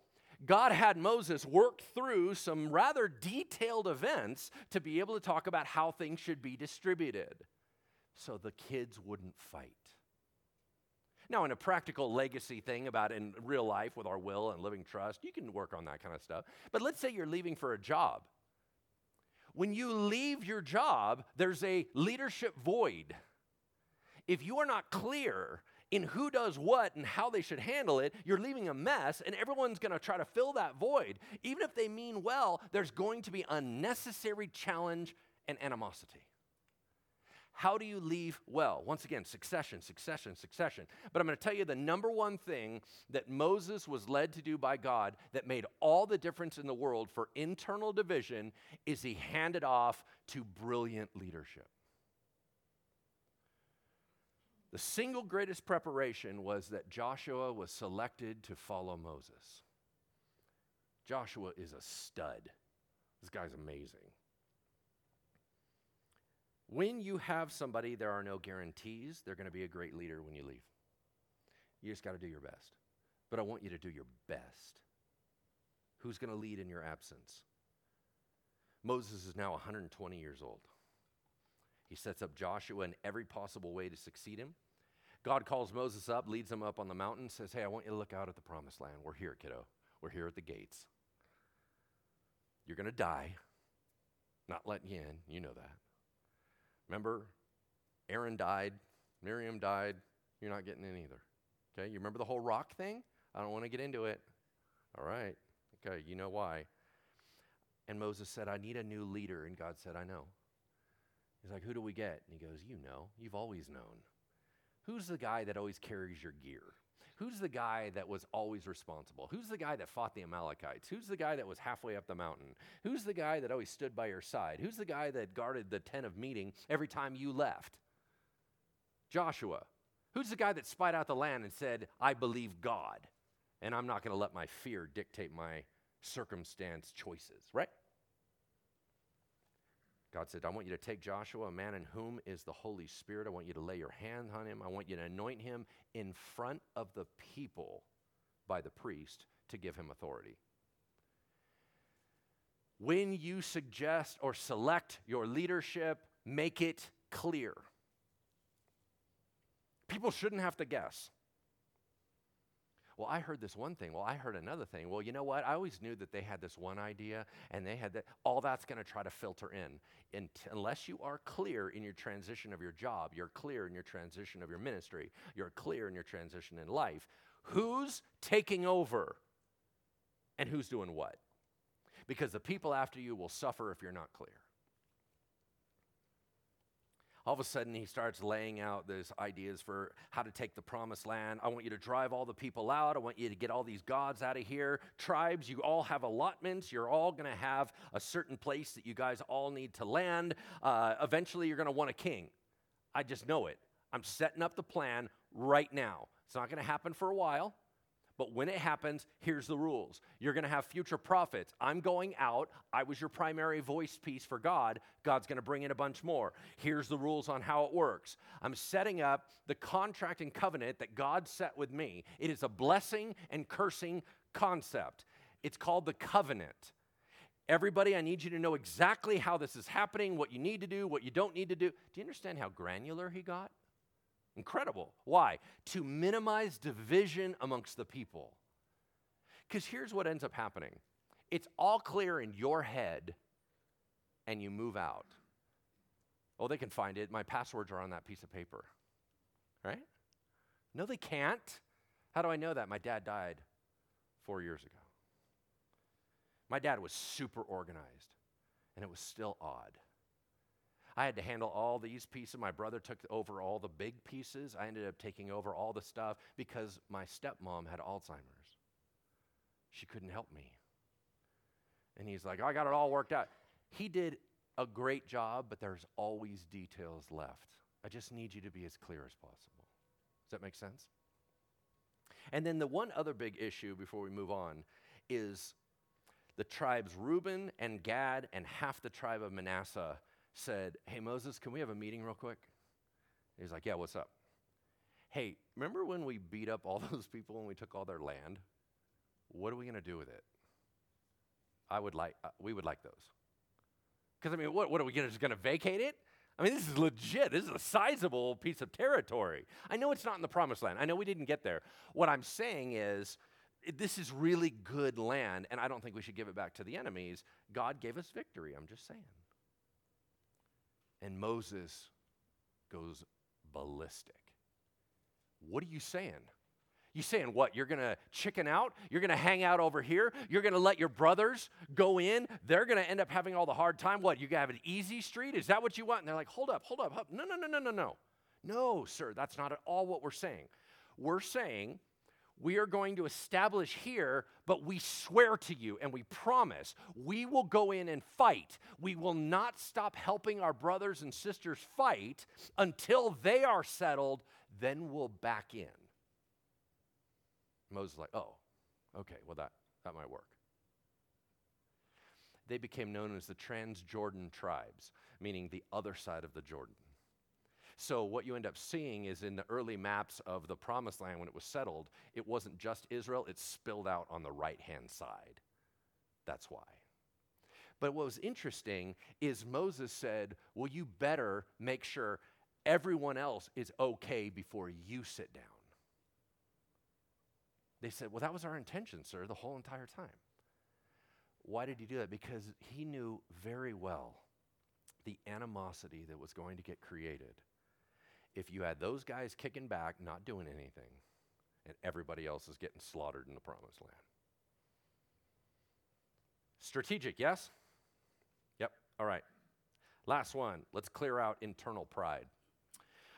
God had Moses work through some rather detailed events to be able to talk about how things should be distributed so the kids wouldn't fight. Now, in a practical legacy thing about in real life with our will and living trust, you can work on that kind of stuff. But let's say you're leaving for a job. When you leave your job, there's a leadership void. If you are not clear in who does what and how they should handle it, you're leaving a mess, and everyone's going to try to fill that void. Even if they mean well, there's going to be unnecessary challenge and animosity. How do you leave well? Once again, succession, succession, succession. But I'm going to tell you the number one thing that Moses was led to do by God that made all the difference in the world for internal division is he handed off to brilliant leadership. The single greatest preparation was that Joshua was selected to follow Moses. Joshua is a stud. This guy's amazing. When you have somebody, there are no guarantees they're going to be a great leader when you leave. You just got to do your best. But I want you to do your best. Who's going to lead in your absence? Moses is now 120 years old. He sets up Joshua in every possible way to succeed him. God calls Moses up, leads him up on the mountain, says, Hey, I want you to look out at the promised land. We're here, kiddo. We're here at the gates. You're going to die. Not letting you in. You know that. Remember, Aaron died, Miriam died. You're not getting in either. Okay? You remember the whole rock thing? I don't want to get into it. All right. Okay, you know why. And Moses said, I need a new leader. And God said, I know. He's like, Who do we get? And he goes, You know. You've always known. Who's the guy that always carries your gear? Who's the guy that was always responsible? Who's the guy that fought the Amalekites? Who's the guy that was halfway up the mountain? Who's the guy that always stood by your side? Who's the guy that guarded the tent of meeting every time you left? Joshua. Who's the guy that spied out the land and said, I believe God, and I'm not going to let my fear dictate my circumstance choices, right? God said, I want you to take Joshua, a man in whom is the Holy Spirit. I want you to lay your hand on him. I want you to anoint him in front of the people by the priest to give him authority. When you suggest or select your leadership, make it clear. People shouldn't have to guess. Well, I heard this one thing. Well, I heard another thing. Well, you know what? I always knew that they had this one idea and they had that. All that's going to try to filter in. And unless you are clear in your transition of your job, you're clear in your transition of your ministry, you're clear in your transition in life, who's taking over and who's doing what? Because the people after you will suffer if you're not clear all of a sudden he starts laying out those ideas for how to take the promised land. I want you to drive all the people out. I want you to get all these gods out of here. Tribes, you all have allotments. You're all going to have a certain place that you guys all need to land. Uh, eventually, you're going to want a king. I just know it. I'm setting up the plan right now. It's not going to happen for a while, But when it happens, here's the rules. You're going to have future prophets. I'm going out. I was your primary voice piece for God. God's going to bring in a bunch more. Here's the rules on how it works. I'm setting up the contract and covenant that God set with me. It is a blessing and cursing concept. It's called the covenant. Everybody, I need you to know exactly how this is happening, what you need to do, what you don't need to do. Do you understand how granular he got? Incredible. Why? To minimize division amongst the people. Because here's what ends up happening it's all clear in your head, and you move out. Oh, they can find it. My passwords are on that piece of paper. Right? No, they can't. How do I know that? My dad died four years ago. My dad was super organized, and it was still odd. I had to handle all these pieces. My brother took over all the big pieces. I ended up taking over all the stuff because my stepmom had Alzheimer's. She couldn't help me. And he's like, I got it all worked out. He did a great job, but there's always details left. I just need you to be as clear as possible. Does that make sense? And then the one other big issue before we move on is the tribes Reuben and Gad and half the tribe of Manasseh said, Hey, Moses, can we have a meeting real quick? He's like, Yeah, what's up? Hey, remember when we beat up all those people and we took all their land? What are we going to do with it? I would like, uh, we would like those. Because, I mean, what, what are we gonna, just going to vacate it? I mean, this is legit. This is a sizable piece of territory. I know it's not in the promised land. I know we didn't get there. What I'm saying is, this is really good land, and I don't think we should give it back to the enemies. God gave us victory. I'm just saying. And Moses goes ballistic. What are you saying? You saying what? You're going to chicken out? You're going to hang out over here? You're going to let your brothers go in? They're going to end up having all the hard time? What? You going to have an easy street? Is that what you want? And they're like, hold up, hold up, hold up. No, no, no, no, no, no. No, sir, that's not at all what we're saying. We're saying we are going to establish here, but we swear to you and we promise we will go in and fight. We will not stop helping our brothers and sisters fight until they are settled, then we'll back in. Moses like, oh, okay, well, that, that might work. They became known as the Transjordan tribes, meaning the other side of the Jordan. So, what you end up seeing is in the early maps of the promised land when it was settled, it wasn't just Israel, it spilled out on the right hand side. That's why. But what was interesting is Moses said, Well, you better make sure everyone else is okay before you sit down. They said, Well, that was our intention, sir, the whole entire time. Why did he do that? Because he knew very well the animosity that was going to get created if you had those guys kicking back, not doing anything, and everybody else is getting slaughtered in the promised land. Strategic, yes? Yep, all right. Last one. Let's clear out internal pride.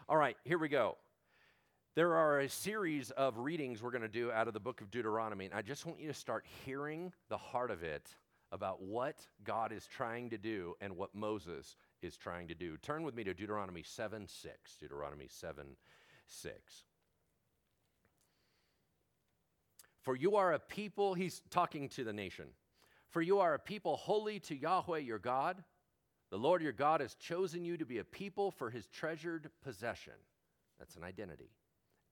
All right, here we go. There are a series of readings we're going to do out of the book of Deuteronomy, and I just want you to start hearing the heart of it about what God is trying to do and what Moses is trying to do. Turn with me to Deuteronomy 7 6. Deuteronomy 7 6. For you are a people, he's talking to the nation. For you are a people holy to Yahweh your God. The Lord your God has chosen you to be a people for his treasured possession. That's an identity.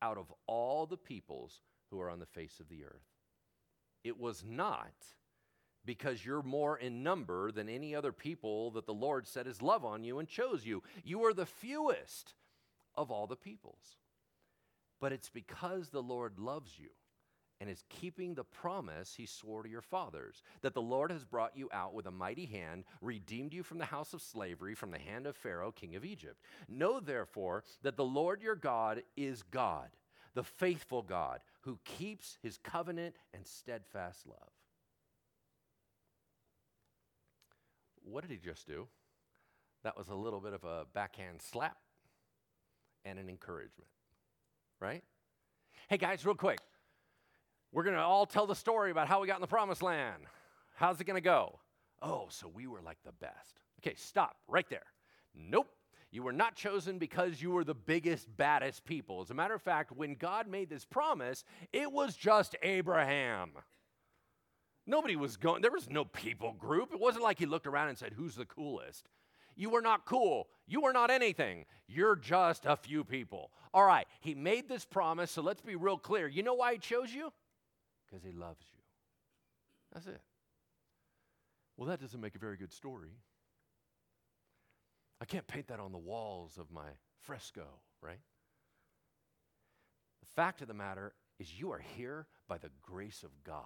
Out of all the peoples who are on the face of the earth. It was not because you're more in number than any other people that the Lord set his love on you and chose you. You are the fewest of all the peoples. But it's because the Lord loves you and is keeping the promise he swore to your fathers that the Lord has brought you out with a mighty hand, redeemed you from the house of slavery, from the hand of Pharaoh, king of Egypt. Know therefore that the Lord your God is God, the faithful God, who keeps his covenant and steadfast love. What did he just do? That was a little bit of a backhand slap and an encouragement, right? Hey, guys, real quick. We're going to all tell the story about how we got in the promised land. How's it going to go? Oh, so we were like the best. Okay, stop right there. Nope. You were not chosen because you were the biggest, baddest people. As a matter of fact, when God made this promise, it was just Abraham. Nobody was going, there was no people group. It wasn't like he looked around and said, Who's the coolest? You are not cool. You are not anything. You're just a few people. All right, he made this promise, so let's be real clear. You know why he chose you? Because he loves you. That's it. Well, that doesn't make a very good story. I can't paint that on the walls of my fresco, right? The fact of the matter is, you are here by the grace of God.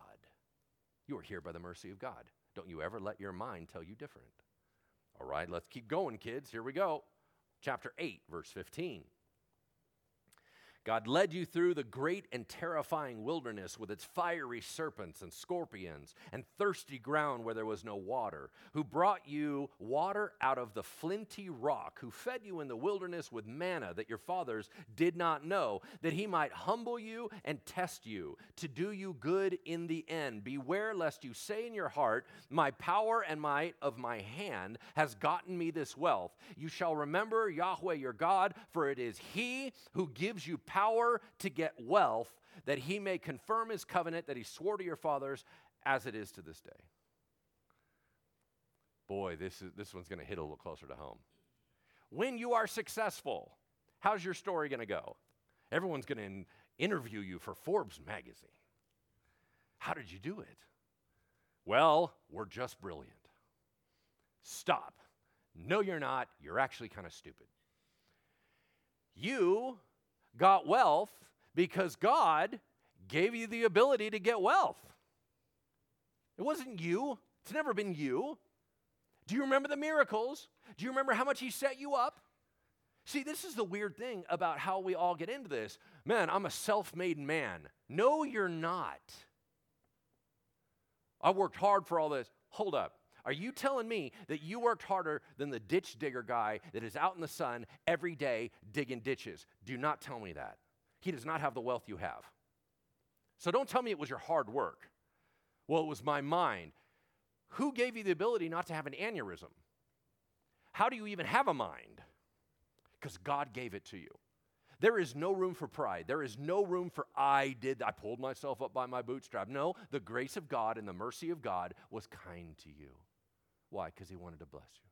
You are here by the mercy of God. Don't you ever let your mind tell you different. All right, let's keep going, kids. Here we go. Chapter 8, verse 15. God led you through the great and terrifying wilderness with its fiery serpents and scorpions and thirsty ground where there was no water, who brought you water out of the flinty rock, who fed you in the wilderness with manna that your fathers did not know, that he might humble you and test you, to do you good in the end. Beware lest you say in your heart, My power and might of my hand has gotten me this wealth. You shall remember Yahweh your God, for it is he who gives you power to get wealth, that he may confirm his covenant that he swore to your fathers as it is to this day. Boy, this, is, this one's going to hit a little closer to home. When you are successful, how's your story going to go? Everyone's going to in- interview you for Forbes magazine. How did you do it? Well, we're just brilliant. Stop. No, you're not. You're actually kind of stupid. You got wealth because God gave you the ability to get wealth. It wasn't you, it's never been you. Do you remember the miracles? Do you remember how much He set you up? See, this is the weird thing about how we all get into this. Man, I'm a self made man. No, you're not. I worked hard for all this. Hold up. Are you telling me that you worked harder than the ditch digger guy that is out in the sun every day digging ditches? Do not tell me that. He does not have the wealth you have. So don't tell me it was your hard work. Well, it was my mind. Who gave you the ability not to have an aneurysm? How do you even have a mind? Because God gave it to you. There is no room for pride. There is no room for I did, I pulled myself up by my bootstrap. No, the grace of God and the mercy of God was kind to you. Why? Because he wanted to bless you.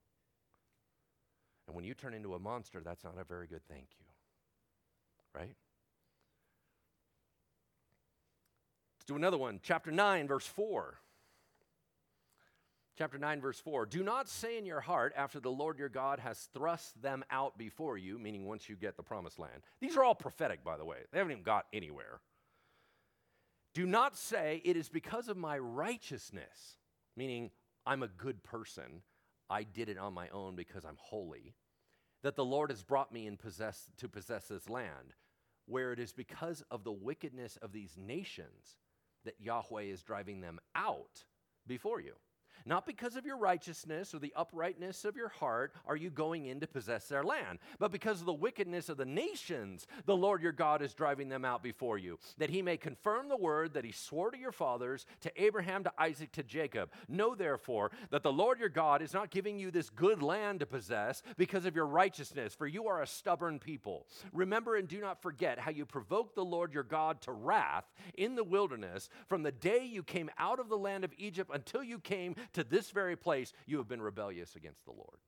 And when you turn into a monster, that's not a very good thank you. Right? Let's do another one. Chapter 9, verse 4. Chapter 9, verse 4 Do not say in your heart, after the Lord your God has thrust them out before you, meaning once you get the promised land. These are all prophetic, by the way. They haven't even got anywhere. Do not say, It is because of my righteousness, meaning I'm a good person. I did it on my own because I'm holy. That the Lord has brought me in possess, to possess this land, where it is because of the wickedness of these nations that Yahweh is driving them out before you. Not because of your righteousness or the uprightness of your heart are you going in to possess their land, but because of the wickedness of the nations, the Lord your God is driving them out before you, that he may confirm the word that he swore to your fathers, to Abraham, to Isaac, to Jacob. Know therefore that the Lord your God is not giving you this good land to possess because of your righteousness, for you are a stubborn people. Remember and do not forget how you provoked the Lord your God to wrath in the wilderness from the day you came out of the land of Egypt until you came to this very place, you have been rebellious against the Lord.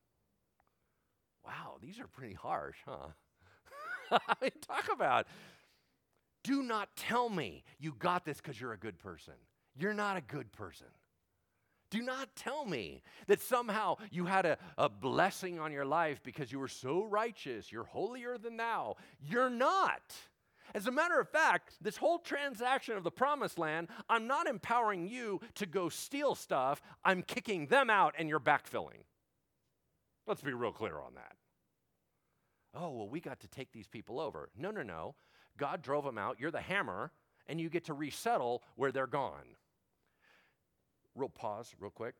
Wow, these are pretty harsh, huh? I mean, talk about. Do not tell me you got this because you're a good person. You're not a good person. Do not tell me that somehow you had a, a blessing on your life because you were so righteous. You're holier than thou. You're not. As a matter of fact, this whole transaction of the promised land, I'm not empowering you to go steal stuff, I'm kicking them out and you're backfilling. Let's be real clear on that. Oh, well, we got to take these people over. No, no, no. God drove them out. You're the hammer, and you get to resettle where they're gone. Real pause, real quick.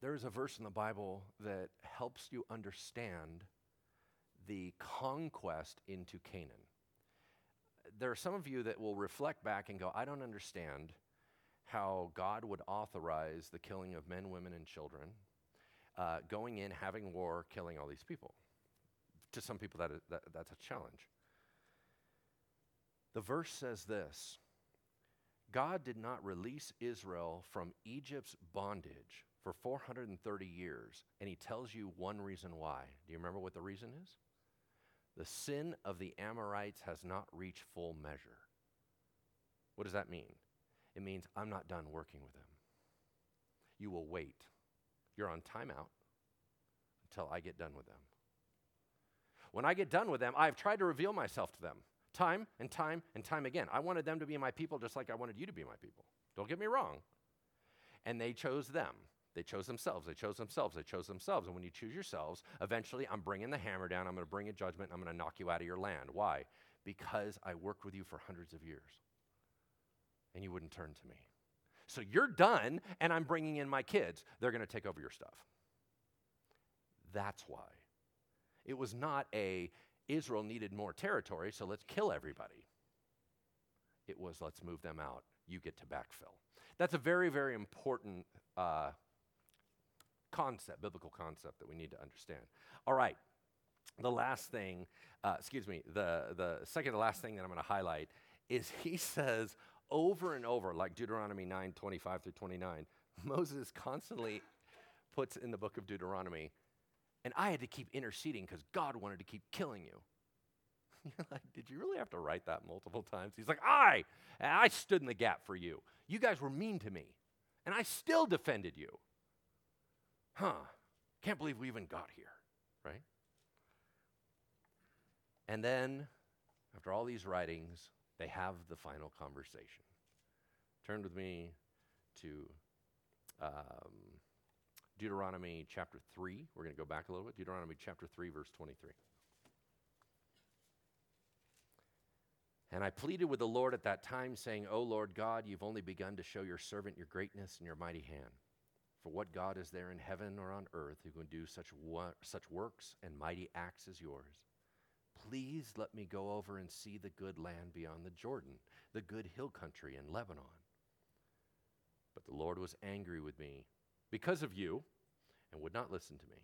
There is a verse in the Bible that helps you understand the conquest into Canaan there are some of you that will reflect back and go, I don't understand how God would authorize the killing of men, women, and children. uh, going in, having war, killing all these people. To some people, that, that's a challenge. The verse says this God did not release Israel from Egypt's bondage for 430 years, and he tells you one reason why. Do you remember what the reason is? The sin of the Amorites has not reached full measure. What does that mean? It means I'm not done working with them. You will wait. You're on timeout until I get done with them. When I get done with them, I've tried to reveal myself to them time and time and time again. I wanted them to be my people just like I wanted you to be my people. Don't get me wrong. And they chose them. They chose themselves. They chose themselves. They chose themselves. And when you choose yourselves, eventually I'm bringing the hammer down. I'm going to bring a judgment. I'm going to knock you out of your land. Why? Because I worked with you for hundreds of years and you wouldn't turn to me. So you're done, and I'm bringing in my kids. They're going to take over your stuff. That's why. It was not a Israel needed more territory, so let's kill everybody. It was let's move them out. You get to backfill. That's a very, very important uh, concept, biblical concept that we need to understand. All right. The last thing, uh, excuse me, the, the second to last thing that I'm going to highlight is he says over and over, like Deuteronomy 9 25 through 29, Moses constantly puts in the book of Deuteronomy, and I had to keep interceding because God wanted to keep killing you. Like, did you really have to write that multiple times? He's like, I, I stood in the gap for you. You guys were mean to me, and I still defended you. Huh, can't believe we even got here, right? And then, after all these writings, they have the final conversation. Turn with me to um, Deuteronomy chapter 3. We're going to go back a little bit. Deuteronomy chapter 3, verse 23. And I pleaded with the Lord at that time, saying, O Lord God, you've only begun to show your servant your greatness and your mighty hand. For what God is there in heaven or on earth who can do such, wo- such works and mighty acts as yours? Please let me go over and see the good land beyond the Jordan, the good hill country in Lebanon. But the Lord was angry with me because of you and would not listen to me.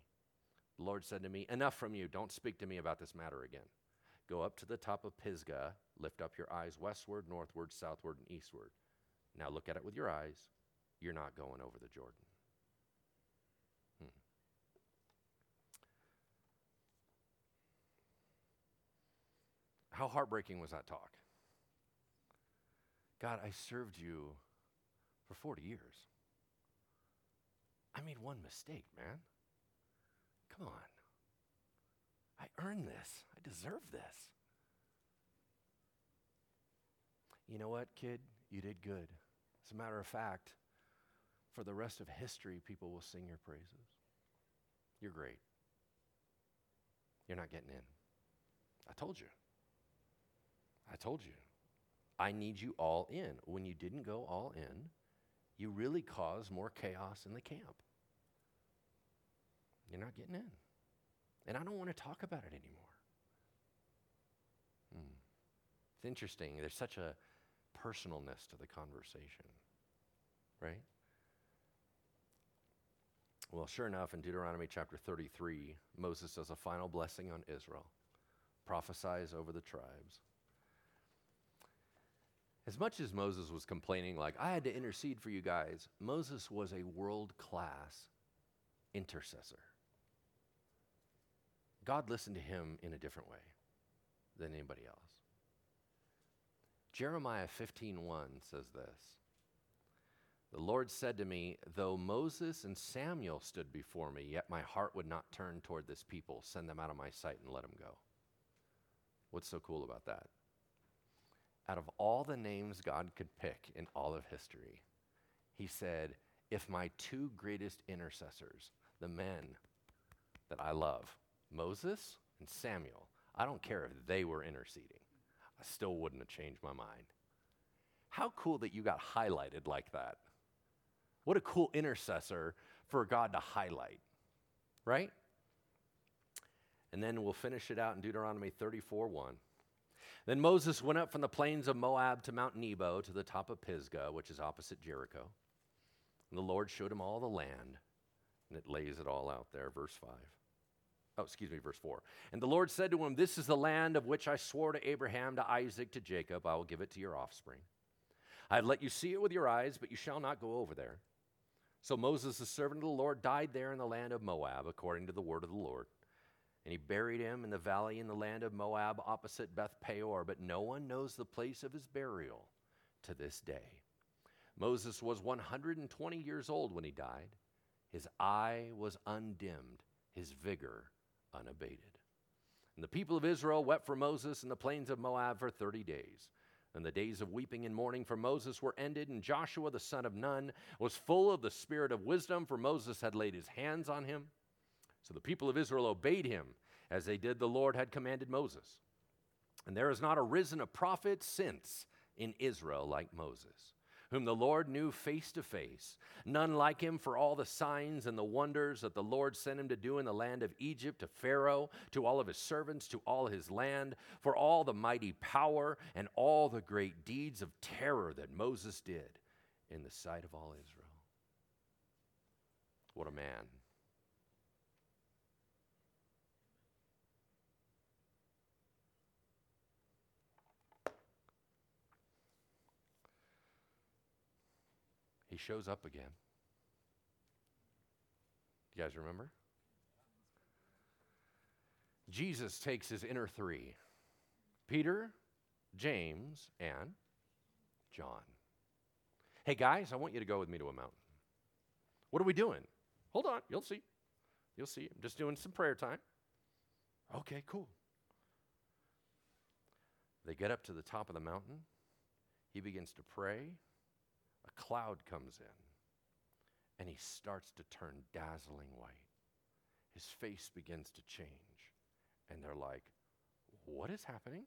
The Lord said to me, Enough from you. Don't speak to me about this matter again. Go up to the top of Pisgah, lift up your eyes westward, northward, southward, and eastward. Now look at it with your eyes. You're not going over the Jordan. How heartbreaking was that talk? God, I served you for 40 years. I made one mistake, man. Come on. I earned this. I deserve this. You know what, kid? You did good. As a matter of fact, for the rest of history, people will sing your praises. You're great. You're not getting in. I told you. I told you. I need you all in. When you didn't go all in, you really caused more chaos in the camp. You're not getting in. And I don't want to talk about it anymore. Hmm. It's interesting. There's such a personalness to the conversation, right? Well, sure enough, in Deuteronomy chapter 33, Moses does a final blessing on Israel, prophesies over the tribes. As much as Moses was complaining, like, I had to intercede for you guys, Moses was a world class intercessor. God listened to him in a different way than anybody else. Jeremiah 15:1 says this. The Lord said to me, Though Moses and Samuel stood before me, yet my heart would not turn toward this people. Send them out of my sight and let them go. What's so cool about that? Out of all the names God could pick in all of history, he said, If my two greatest intercessors, the men that I love, Moses and Samuel, I don't care if they were interceding, I still wouldn't have changed my mind. How cool that you got highlighted like that. What a cool intercessor for God to highlight, right? And then we'll finish it out in Deuteronomy 34 1. Then Moses went up from the plains of Moab to Mount Nebo to the top of Pisgah, which is opposite Jericho. And the Lord showed him all the land. And it lays it all out there, verse 5. Oh, excuse me, verse 4. And the Lord said to him, This is the land of which I swore to Abraham, to Isaac, to Jacob. I will give it to your offspring. I have let you see it with your eyes, but you shall not go over there. So Moses, the servant of the Lord, died there in the land of Moab, according to the word of the Lord. And he buried him in the valley in the land of Moab, opposite Beth Peor, but no one knows the place of his burial to this day. Moses was 120 years old when he died. His eye was undimmed, his vigor unabated. And the people of Israel wept for Moses in the plains of Moab for 30 days. And the days of weeping and mourning for Moses were ended, and Joshua the son of Nun was full of the spirit of wisdom, for Moses had laid his hands on him. So the people of Israel obeyed him as they did the Lord had commanded Moses. And there has not arisen a prophet since in Israel like Moses whom the Lord knew face to face. None like him for all the signs and the wonders that the Lord sent him to do in the land of Egypt, to Pharaoh, to all of his servants, to all his land, for all the mighty power and all the great deeds of terror that Moses did in the sight of all Israel. What a man. He shows up again. You guys remember? Jesus takes his inner three Peter, James, and John. Hey, guys, I want you to go with me to a mountain. What are we doing? Hold on, you'll see. You'll see. I'm just doing some prayer time. Okay, cool. They get up to the top of the mountain. He begins to pray a cloud comes in and he starts to turn dazzling white. His face begins to change. And they're like, What is happening?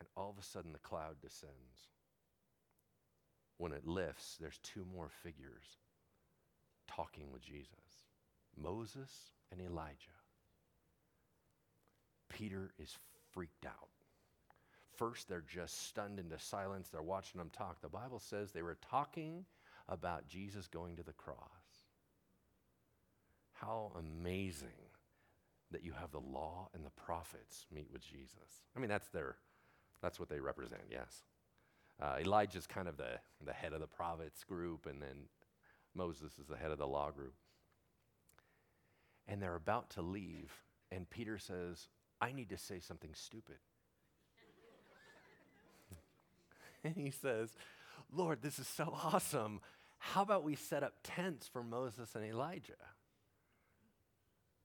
And all of a sudden, the cloud descends. When it lifts, there's two more figures talking with Jesus Moses and Elijah. Peter is freaked out. First, they're just stunned into silence. They're watching them talk. The Bible says they were talking about Jesus going to the cross. How amazing that you have the law and the prophets meet with Jesus. I mean, that's their, that's what they represent, yes. Uh, Elijah's kind of the, the head of the prophets group, and then Moses is the head of the law group. And they're about to leave, and Peter says, I need to say something stupid. And he says, Lord, this is so awesome. How about we set up tents for Moses and Elijah?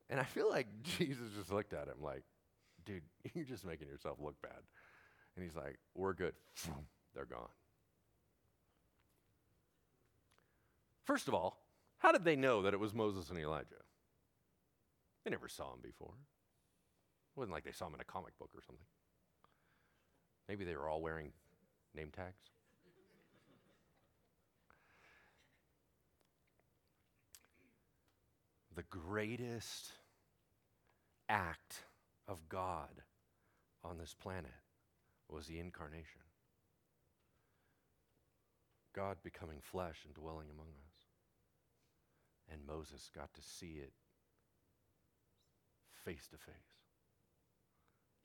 And I feel like Jesus just looked at him like, dude, you're just making yourself look bad. And he's like, we're good. They're gone. First of all, how did they know that it was Moses and Elijah? They never saw him before. It wasn't like they saw him in a comic book or something. Maybe they were all wearing Name tags? the greatest act of God on this planet was the incarnation. God becoming flesh and dwelling among us. And Moses got to see it face to face,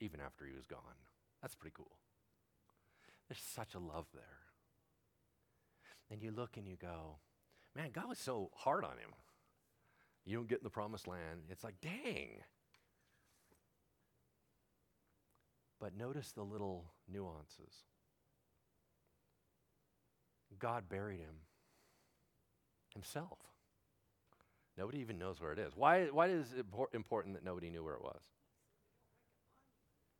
even after he was gone. That's pretty cool. There's such a love there. And you look and you go, man, God was so hard on him. You don't get in the promised land. It's like, dang. But notice the little nuances. God buried him himself. Nobody even knows where it is. Why, why is it important that nobody knew where it was?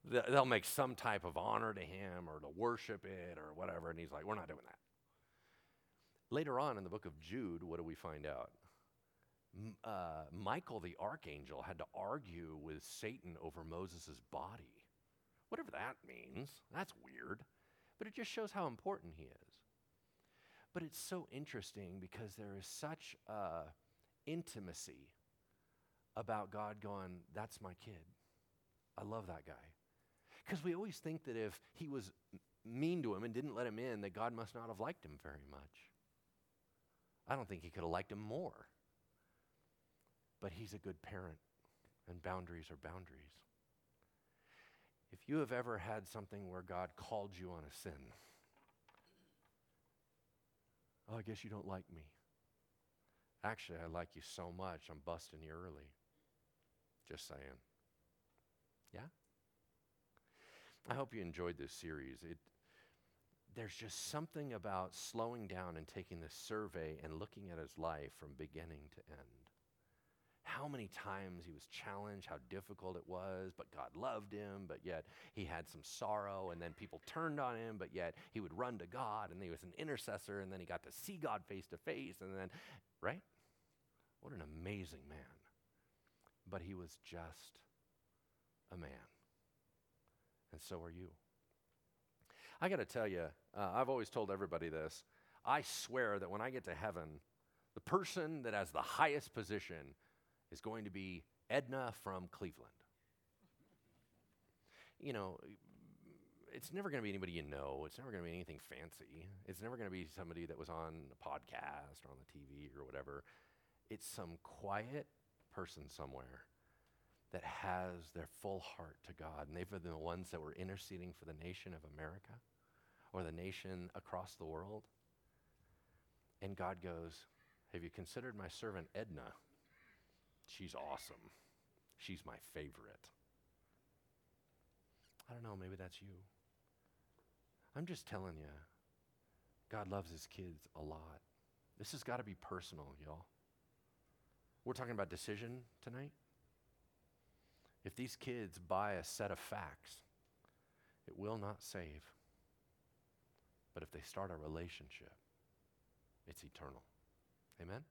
They'll make some type of honor to him or to worship it or whatever. And he's like, we're not doing that. Later on in the book of Jude, what do we find out? Uh, Michael the archangel had to argue with Satan over Moses' body. Whatever that means, that's weird. But it just shows how important he is. But it's so interesting because there is such uh, intimacy about God going, That's my kid. I love that guy. Because we always think that if he was mean to him and didn't let him in, that God must not have liked him very much. I don't think he could have liked him more. But he's a good parent, and boundaries are boundaries. If you have ever had something where God called you on a sin, oh, I guess you don't like me. Actually, I like you so much, I'm busting you early. Just saying. Yeah? I hope you enjoyed this series. It, there's just something about slowing down and taking this survey and looking at his life from beginning to end. How many times he was challenged, how difficult it was, but God loved him, but yet he had some sorrow, and then people turned on him, but yet he would run to God, and he was an intercessor, and then he got to see God face to face, and then, right? What an amazing man. But he was just a man. And so are you. I got to tell you, uh, I've always told everybody this. I swear that when I get to heaven, the person that has the highest position is going to be Edna from Cleveland. You know, it's never going to be anybody you know. It's never going to be anything fancy. It's never going to be somebody that was on a podcast or on the TV or whatever. It's some quiet person somewhere that has their full heart to God. And they've been the ones that were interceding for the nation of America or the nation across the world. And God goes, Have you considered my servant Edna? She's awesome. She's my favorite. I don't know, maybe that's you. I'm just telling you, God loves his kids a lot. This has got to be personal, y'all. We're talking about decision tonight. If these kids buy a set of facts, it will not save. But if they start a relationship, it's eternal. Amen?